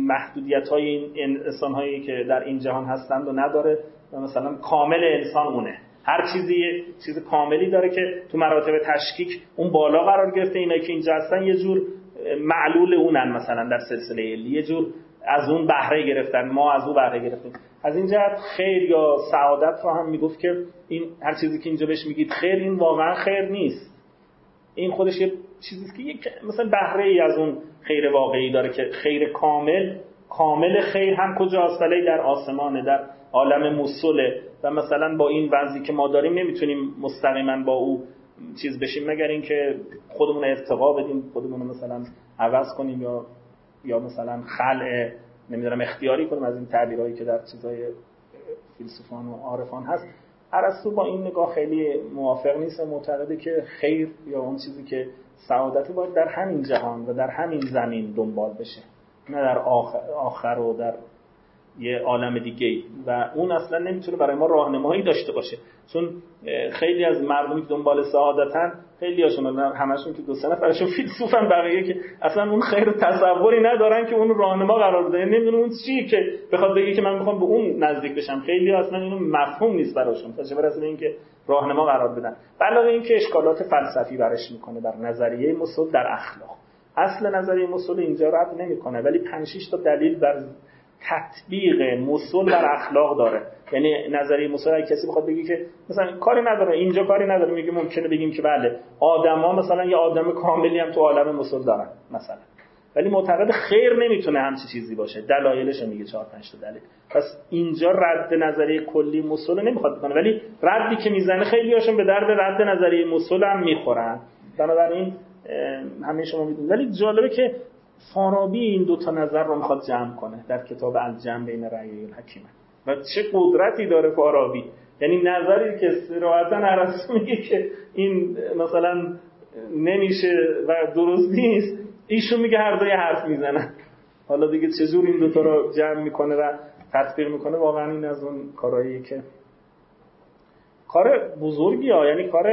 محدودیت های این انسان هایی که در این جهان هستند و نداره و مثلا کامل انسان اونه. هر چیزی چیز کاملی داره که تو مراتب تشکیک اون بالا قرار گرفته اینایی که اینجا هستن یه جور معلول اونن مثلا در سلسله یه جور از اون بهره گرفتن ما از اون بهره گرفتیم. از این جهت خیر یا سعادت رو هم می‌گفت که این هر چیزی که اینجا بهش میگید خیر این واقعا خیر نیست. این خودش یه چیزی که یک مثلا بهره ای از اون خیر واقعی داره که خیر کامل کامل خیر هم کجاست؟ ولی در آسمانه در عالم مسله و مثلا با این وضعی که ما داریم نمی‌تونیم مستقیما با او چیز بشیم مگر اینکه خودمون ارتقا بدیم خودمون مثلا عوض کنیم یا یا مثلا خلع نمی‌دونم اختیاری کنیم از این تعبیرهایی که در چیزای فیلسوفان و عارفان هست. ارسطو با این نگاه خیلی موافق نیست و معتقده که خیر یا اون چیزی که سعادت باید در همین جهان و در همین زمین دنبال بشه نه در آخر, آخر و در یه عالم دیگه و اون اصلا نمی‌تونه برای ما راهنمایی داشته باشه. چون خیلی از مردمی که دنبال سعادتن خیلی هاشون همشون که دو سه نفرشون فیلسوفن بقیه که اصلا اون خیر تصوری ندارن که اون راهنما قرار بده. نمی‌دونن اون چی که بخواد بگه که من می‌خوام به اون نزدیک بشم. خیلی اصلا اینو مفهوم نیست براشون. چه برسه اینکه راهنما قرار بدن. علاوه اینکه اشکالات فلسفی برش می‌کنه در نظریه مسل در اخلاق. اصل نظریه مسل اینجا رد نمی‌کنه ولی 5 تا دلیل بر تطبیق مسل بر اخلاق داره. یعنی نظریه مسل کسی بخواد بگی که مثلا کاری نداره اینجا کاری نداره میگه ممکنه بگیم که بله آدما مثلا یه آدم کاملی هم تو عالم مسل دارن مثلا. ولی معتقد خیر نمی‌تونه همچی چیزی باشه. دلایلش میگه 4 5 تا دلیل. پس اینجا رد نظریه کلی مسل نمی‌خواد بکنه. ولی ردی که می‌زنه خیلی هاشون به درد رد نظریه مسل هم می‌خورن. بنابراین همه شما می‌دونید. ولی جالبه که فارابی این دو تا نظر رو می‌خواد جمع کنه در کتاب الجمع بین رأی الحکیمه. و چه قدرتی داره فارابی؟ یعنی نظری که صراحتا ارسطو میگه که این مثلا نمیشه و درست نیست ایشون میگه هر دوی حرف می‌زنن. حالا دیگه چجور این دوتا رو جمع می‌کنه و تطبیق می‌کنه واقعا این از اون کارهایی که کار بزرگی ها یعنی کار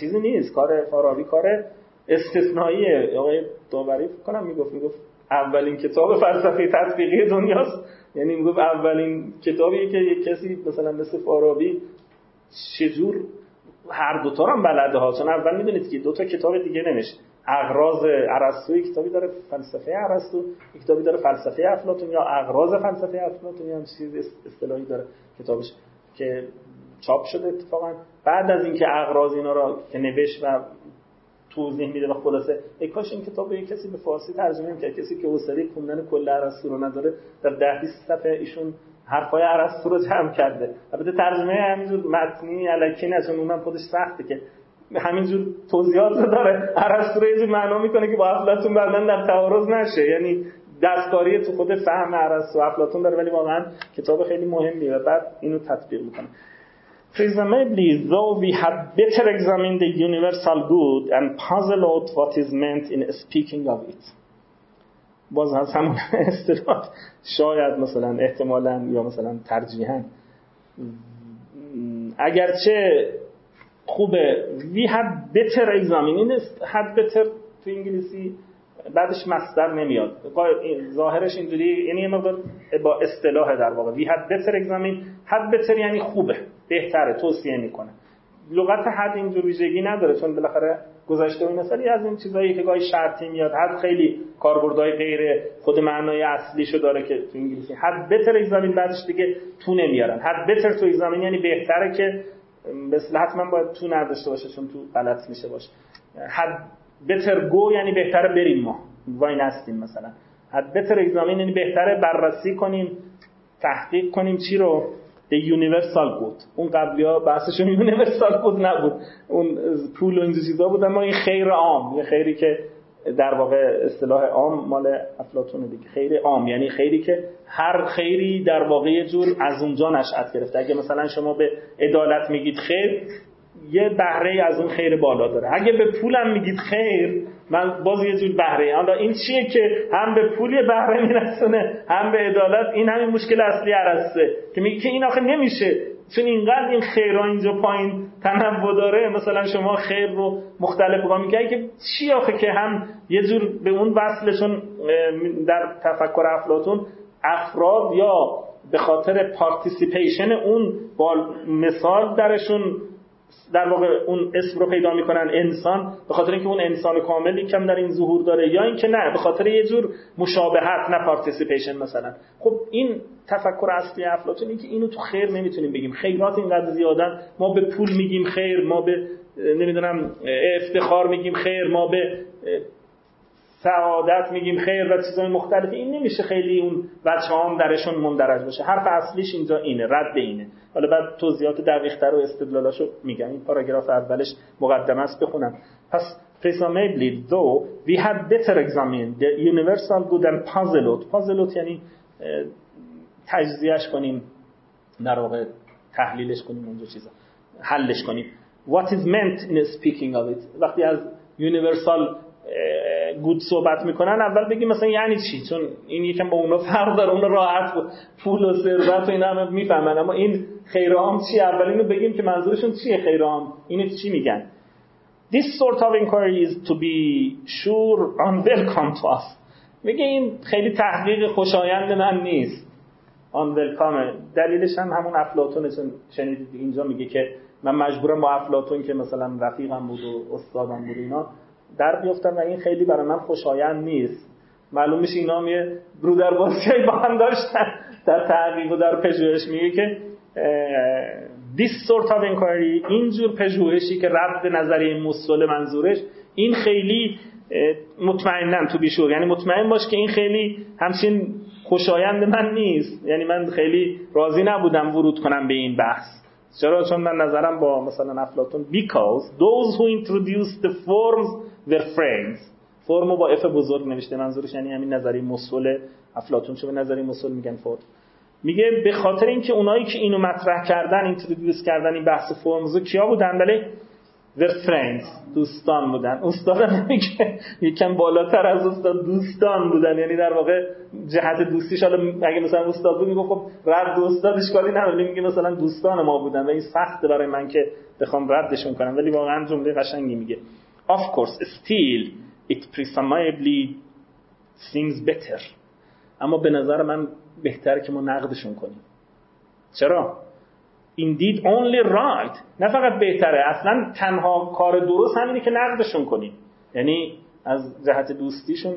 چیزی نیست. کار فارابی کار استثنائیه آقای داوری کنم می‌گفت می‌گفت اولین کتاب فلسفه تطبیقی دنیاست. یعنی می‌گفت اولین کتابیه که یک کسی مثلا مثل فارابی چجور هر دوتا هم بلده ها. چون اول می‌دونید که دو تا کتاب دیگه نمیشه. اغراض ارسطو کتابی داره فلسفه ارسطو کتابی داره فلسفه افلاطون یا اغراض فلسفه افلاطون یا چیز اصطلاحی داره کتابش که چاپ شده اتفاقا. بعد از اینکه اغراض اینا را که نوشت و توضیح میده و خلاصه. ای کاش این کتاب یه کسی به فارسی ترجمه می‌کرد. کسی که حوصله خوندن کل ارسطو رو نداره در ده 20 صفحه ایشون حرفای ارسطو رو جمع کرده. البته ترجمه همینجور متنی الکی نه چون اونم خودش سخته که همینجور توضیحات رو داره. ارسطو رو یه معنا می‌کنه که با افلاطون بعدا در تعارض نشه. یعنی دستکاری تو خود فهم ارسطو افلاطون داره ولی واقعا کتاب خیلی مهمیه و بعد اینو تطبیق می‌کنه. Presumably, though we have better examined the universal good and puzzled out what is meant in speaking of it. باز از همون اصطلاح شاید مثلا احتمالا یا مثلا ترجیحا اگرچه خوبه we have better examined این had better تو انگلیسی بعدش مصدر نمیاد ظاهرش اینجوری یعنی یه مقدار با اصطلاح در واقع we had better examined had better یعنی خوبه بهتره توصیه می‌کنه. لغت حد اینجور ویژگی نداره چون بالاخره گذشته این مثالی از این چیزایی که گاهی شرطی میاد حد خیلی کاربردهای غیر خود معنای اصلیشو داره که تو انگلیسی. حد بتر اگزامین بعدش دیگه تو نمیارن. حد بتر تو اگزامین یعنی بهتره که مثل حتما باید تو نداشته باشه چون تو غلط میشه باشه حد بتر گو یعنی بهتره بریم ما. وای نستیم مثلا. حد بتر اگزامین یعنی بهتره بررسی کنیم تحقیق کنیم چی رو. The universal good اون قبلی ها بحثشون universal good نبود. اون پول و این چیزا بود اما این خیر عام یه خیری که در واقع اصطلاح عام مال افلاطون دیگه. خیر عام یعنی خیری که هر خیری در واقع یه جور از اونجا نشأت گرفته. اگه مثلا شما به عدالت میگید خیر یه بهره از اون خیر بالا داره. اگه به پولم میگید خیر من باز یه جور بهره حالا این چیه که هم به پول بهره میرسونه هم به عدالت؟ این همین مشکل اصلی عرسته که میگه که این آخه نمیشه. چون اینقدر این خیرها اینجا پایین تنوع داره مثلا شما خیر رو مختلف بگاه میگه که چی آخه که هم یه جور به اون وصلشون در تفکر افلاتون افراد یا به خاطر participation اون با مثال درشون در واقع اون اسم رو پیدا می‌کنن انسان به خاطر اینکه اون انسان کاملی کم در این ظهور داره یا اینکه نه به خاطر یه جور مشابهت نه participation مثلا. خب این تفکر اصلی افلاطون که اینو تو خیر نمی‌تونیم بگیم. خیرات اینقدر زیادن ما به پول میگیم خیر ما به نمی‌دونم افتخار میگیم خیر ما به سعادت میگیم خیر و چیزهای مختلفی. این نمیشه خیلی اون بچه هم درشون مندرج باشه. حرف اصلیش اینجا اینه رد اینه. حالا بعد توضیحات دقیقتر و استدلالاشو میگم. این پاراگراف اولش مقدمه است بخونم. پس presumably though we had better examined the universal good and puzzled puzzled یعنی تجزیهش کنیم در واقع تحلیلش کنیم اونجا چیزا حلش کنیم. What is meant in speaking of it? وقتی از universal گود صحبت می‌کنن اول بگیم مثلا یعنی چی؟ چون این یکم با اونا فرق داره اون راحت پول و ثروت و اینا همه می‌فهمن. اما این خیرام چی؟ اول اینو بگیم که منظورشون چیه خیرام اینو چی میگن؟ This sort of inquiry is to be sure unwelcome to us میگه این خیلی تحقیق خوشایند من نیست. Unwelcome دلیلش هم همون افلاطون شنیدید اینجا میگه که من مجبورم با افلاطون که مثلا رفیقم بود و استادم بود اینا. در بیفتن و این خیلی برای من خوشایند نیست. معلوم میشه اینا هم یه برودر بازی با هم داشتن. در تحقیق و در پژوهش میگه که this sort of inquiry اینجور پژوهشی که رد نظری مصول منظورش این خیلی مطمئنن تو بیشور. یعنی مطمئن باش که این خیلی همچین خوشایند من نیست. یعنی من خیلی راضی نبودم ورود کنم به این بحث. چرا؟ چون من نظرم با مثلا افلاطون because those who introduced the forms were friends. فرمو با اف بزرگ نوشته منظورش یعنی همین نظری مسئول افلاطون چون به نظری مسئول میگن فرم میگه به خاطر اینکه اونایی که اینو مطرح کردن اینترودیوس کردن این بحث فرمز کیا بودن؟ ولی their friends. دوستان بودن. استاد میگه یکم بالاتر از استاد دوستان بودن. یعنی در واقع جهت دوستیش حالا اگه مثلا استاد بود میگه خب رد استاد اشکالی نداره. میگه مثلا دوستان ما بودن و این سخته برای من که بخوام ردشون کنم. ولی واقعا جمله قشنگی میگه. Of course still it presumably seems better. اما به نظر من بهتره که ما نقدشون کنیم. چرا؟ Indeed only right. نه فقط بهتره. اصلا تنها کار درست همینه که نقدشون کنیم. یعنی از جهت دوستیشون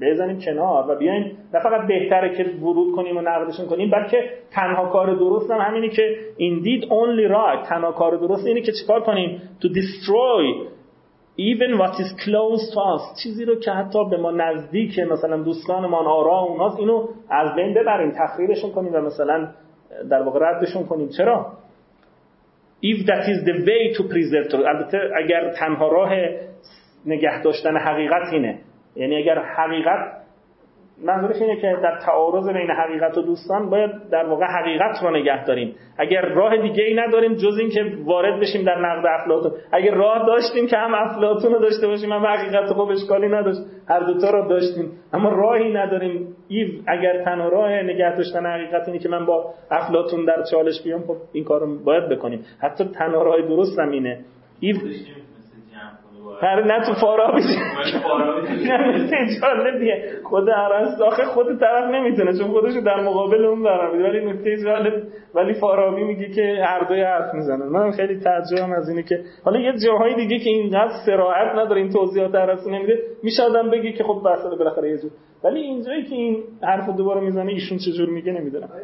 بزنیم کنار و بیایم. نه فقط بهتره که ورود کنیم و نقدشون کنیم بلکه تنها کار درست هم همینی که indeed only right. تنها کار درست اینه که چیکار کنیم؟ To destroy even what is close to us چیزی رو که حتی به ما نزدیک مثلا دوستانمان آرا اوناست اینو از بین ببریم تخریبشون کنیم و مثلا در واقع ردشون کنیم چرا؟ If that is the way to preserve البته اگر تنها راه نگه داشتن حقیقت اینه. یعنی اگر حقیقت منظورش اینه که در تعارض بین حقیقت و دوستان باید در واقع حقیقت رو نگه داریم. اگر راه دیگه ای نداریم جز این که وارد بشیم در نقد افلاطون اگر راه داشتیم که هم افلاطون رو داشته باشیم هم حقیقت خوب اشکالی نداشت هر دوتا رو داشتیم. اما راهی نداریم. ایو اگر تنها راه نگه داشتن حقیقت اینه که من با افلاطون در چالش بیام خب این کارو باید بکنیم. حتی تنها راه درست هم اینه. ایو هر نه تو فارابی نه جالبیه. خود آخه خود طرف نمی‌تونه چون خودشو در مقابل اون برام ولی نکته جالب ولی فارابی میگه که هر دوی حرف می‌زنن. من خیلی تعجبم از اینه که حالا یه جاهای دیگه که اینقدر صراحت نداره این توضیحات ارسطو نمیده. میشه آدم بگی که خب بحث بالاخره یه جور. ولی اینجایی که این حرف دوباره می‌زنه ایشون چه جور میگه نمی‌دونم.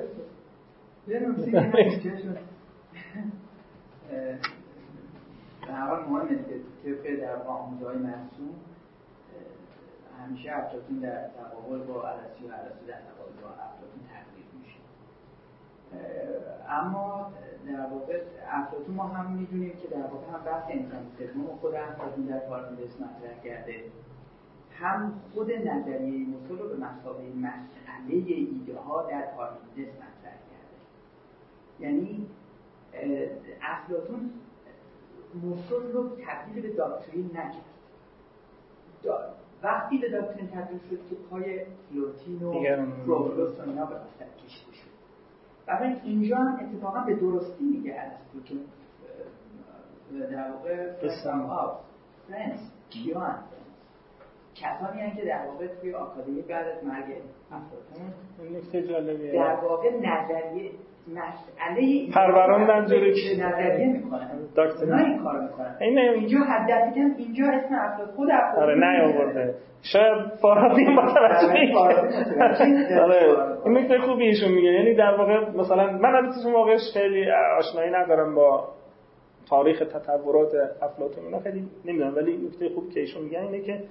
به هر حال مهمه که طبق در آموزهای مرسوم همیشه افلاطون در تقابل با عرصی و عرصی در تقابل با افلاطون تقدیر میشه. اما در واقع افلاطون ما هم می‌دونیم که در واقع هم بحث انسان سوم خود افلاطون در پارمیدس مطرح کرده. هم خود نظریه موسول رو به مسابقه مسئله ایده ها در پارمیدس مطرح کرده. یعنی افلاطون موسول رو تبدیل به داکترین نکرد. وقتی به داکترین تبدیل شد که پای فلوتین و پروفلوس و اینا به کشیده شد. و اینجا هم اتفاقا به درستی میگه ارسطو که در واقع فرسام آف فرنس کیان کسانی هم که در واقع توی آکادمی بعد از مرگ در واقع نظریه مسئله پروراندن جوری نظریه می‌کنن. نه این کار می‌کنن. اینجا حد اینجا اسم افراد خود افراد آره نه آورده شاید فارابی متوجه آره این نکته خوبی ایشون میگه. یعنی در واقع مثلا من البته واقعش خیلی آشنایی ندارم با تاریخ تطورات افلاطون اینا خیلی نمی‌دونم. ولی نکته خوبی که ایشون میگن اینه که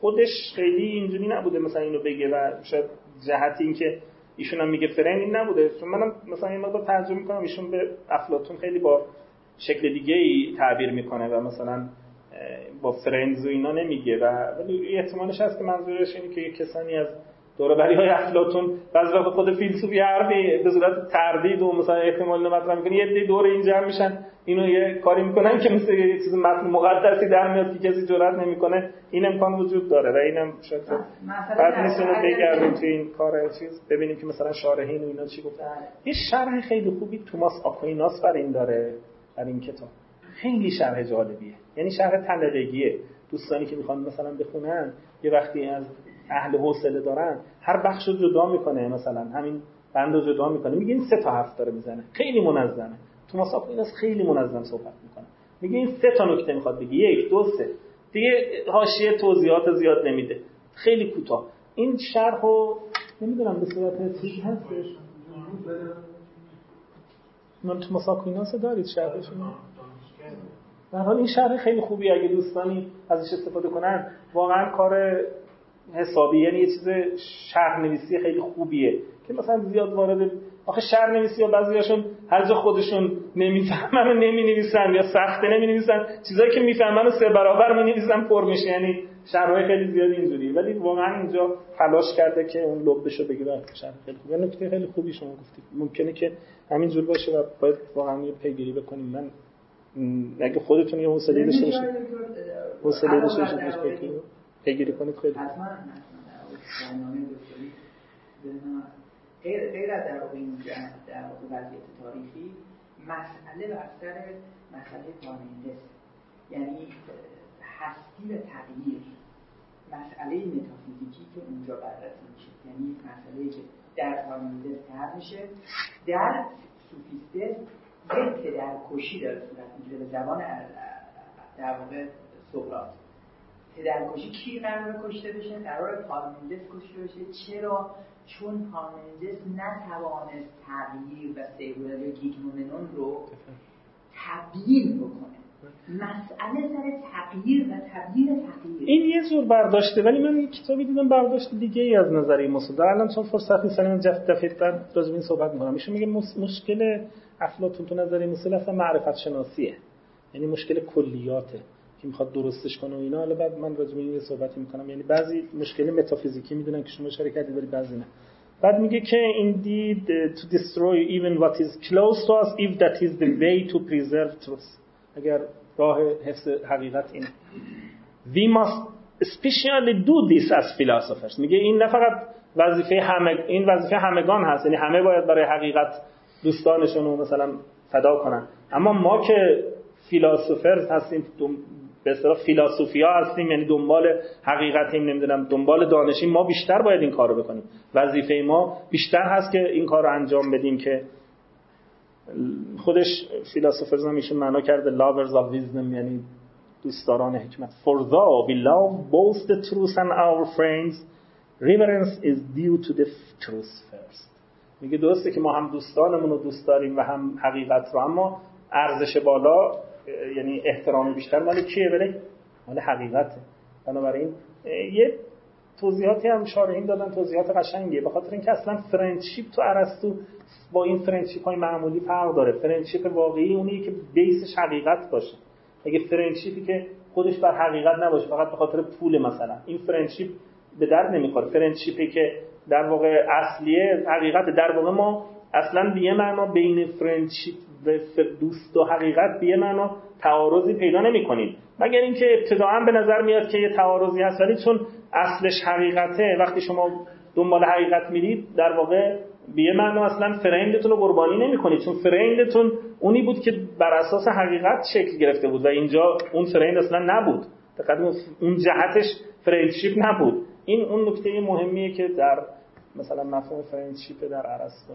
خودش خیلی اینجوری نبوده مثلا اینو بگه و شاید جهتی این که ایشون هم میگه فرند این نبوده. چون منم مثلا این مقدار ترجمه می‌کنم ایشون به افلاطون خیلی با شکل دیگه ای تعبیر می‌کنه و مثلا با فرندز و اینا نمیگه. و ولی احتمالش هست که منظورش اینه که یه کسانی از دوربری های افلاطون بعضی وقت خود فیلسوفی حرفی به صورت تردید و مثلا احتمال مطرح می‌کنه یه دی دور این جمع میشن. اینو یه کاری می‌کنن که مثل یه چیز مقدسی در میاد که کسی جرئت نمی‌کنه. این امکان وجود داره و اینم شاید بعد نیست اینو بگردیم تو این کار چیز. ببینیم که مثلا شارحین و اینا چی گفتن. بله. یه شرح خیلی خوبی توماس آکویناس بر این داره در این کتاب. خیلی شرح جالبیه. یعنی شرح طلبگیه دوستانی که می‌خوان مثلا بخونن یه وقتی از اهل حوصله دارن هر بخش رو جدا می‌کنه مثلا همین بند رو جدا می‌کنه. میگه این سه تا حرف داره می‌زنه. خیلی منظمه. توماس آکویناس خیلی منظم صحبت می‌کنه. میگه این سه تا نکته می‌خواد بگه یک دو سه. دیگه حاشیه توضیحات زیاد نمیده. خیلی کوتاه. این شرح رو نمی‌دونم به صورت چیزی هستش. من توماس آکویناس دارید شرحش در حال این شرح خیلی خوبی اگه دوستانی ازش استفاده کنن واقعا کار حسابی یعنی یه چیز شرح نویسی خیلی خوبیه که مثلا زیاد وارد آخه شرح نویسی یا بعضیاشون هر جا خودشون نمی‌فهمن و نمی نویسن یا سخته نمی نویسن چیزایی که می‌فهمن و سه برابر می نویسن پر میشه. یعنی شرحهای خیلی زیاد اینجوری ولی واقعا اینجا تلاش کرده که اون لبشو بگیره. شرح خیلی خوبه. نکته خیلی خوبی شما گفتید ممکنه که همینجور باشه و باید واقعا یه پیگیری بکنیم. من اگه خودتون یه حوصله داشته باشید. حوصله داشته باشید. پیگیری کنید خیلی. حتما غیر از در واقع این در واقع وضعیت تاریخی مسئله بر مسئله پارمنیدس یعنی هستی و تغییر. مسئله متافیزیکی که اونجا بررسی میشه. یعنی مسئله که در پارمنیدس تر میشه. در سوفیسته یک در کشی داره صورت می‌گیره به زبان در واقع سقراط. پدرکشی کی قرار کشته بشه قرار پارمنیدس کشته بشه. چرا؟ چون پارمنیدس نتوانست تغییر و سیبولر یا گیگنومنون رو تبیین بکنه. مسئله سر تغییر و تبیین تغییر. این یه جور برداشته ولی من کتابی دیدم برداشت دیگه ای از نظریه مسعود. الان چون فرصت نیست من جفت دفعه بعد راجع این صحبت می‌کنم. میشه میگه مشکل افلاطون تو نظریه مسعود اصلا معرفت شناسیه. یعنی مشکل کلیاته. که می‌خواد درستش کنه و اینا. حالا بعد من راجع به این صحبتی می‌کنم. یعنی بعضی مشکل متافیزیکی می‌دونن که شما اشاره کردید ولی بعضی نه. بعد میگه که indeed to destroy even what is close to us if that is the way to preserve truth. اگر راه حفظ حقیقت این we must especially do this as philosophers. میگه این نه فقط وظیفه همه این وظیفه همگان هست. یعنی همه باید برای حقیقت دوستانشون رو مثلا فدا کنن. اما ما که فیلاسوفرز هستیم به اصطلاح فیلاسوفیا هستیم یعنی دنبال حقیقتیم نمی‌دونم دنبال دانشیم. ما بیشتر باید این کار رو بکنیم. وظیفه ما بیشتر هست که این کار انجام بدیم که خودش فیلاسوفرز هم ایشون معنا کرده lovers of wisdom یعنی دوستداران حکمت. For though we love both the truth and our friends. Reverence is due to the truth first. میگه درسته که ما هم دوستانمون رو دوست داریم و هم حقیقت رو اما ارزش بالا یعنی احترام بیشتر. مال کیه بله؟ مال حقیقته. بنابراین یه توضیحاتی هم شارحین دادن توضیحات قشنگیه. به خاطر اینکه اصلا friendship تو ارسطو با این friendship های معمولی فرق داره. friendship واقعی اونیه که base ش حقیقت باشه. اگه friendship ی که خودش بر حقیقت نباشه فقط به خاطر پول مثلا. این friendship به درد نمی‌خوره. friendship ی که در واقع اصلیه حقیقت در واقع ما اصلا به یه معنا بین friendship دوست و حقیقت به یه معنا تعارضی پیدا نمی کنید مگر اینکه ابتداعا به نظر میاد که یه تعارضی هست ولی چون اصلش حقیقته وقتی شما دنبال حقیقت میرید در واقع به یه معنا اصلا friend تون رو قربانی نمی کنید چون friend تون اونی بود که بر اساس حقیقت شکل گرفته بود و اینجا اون friend اصلا نبود. اون جهتش friendship نبود. این اون نکته مهمیه که در مثلا مفهوم friendship در ارسطو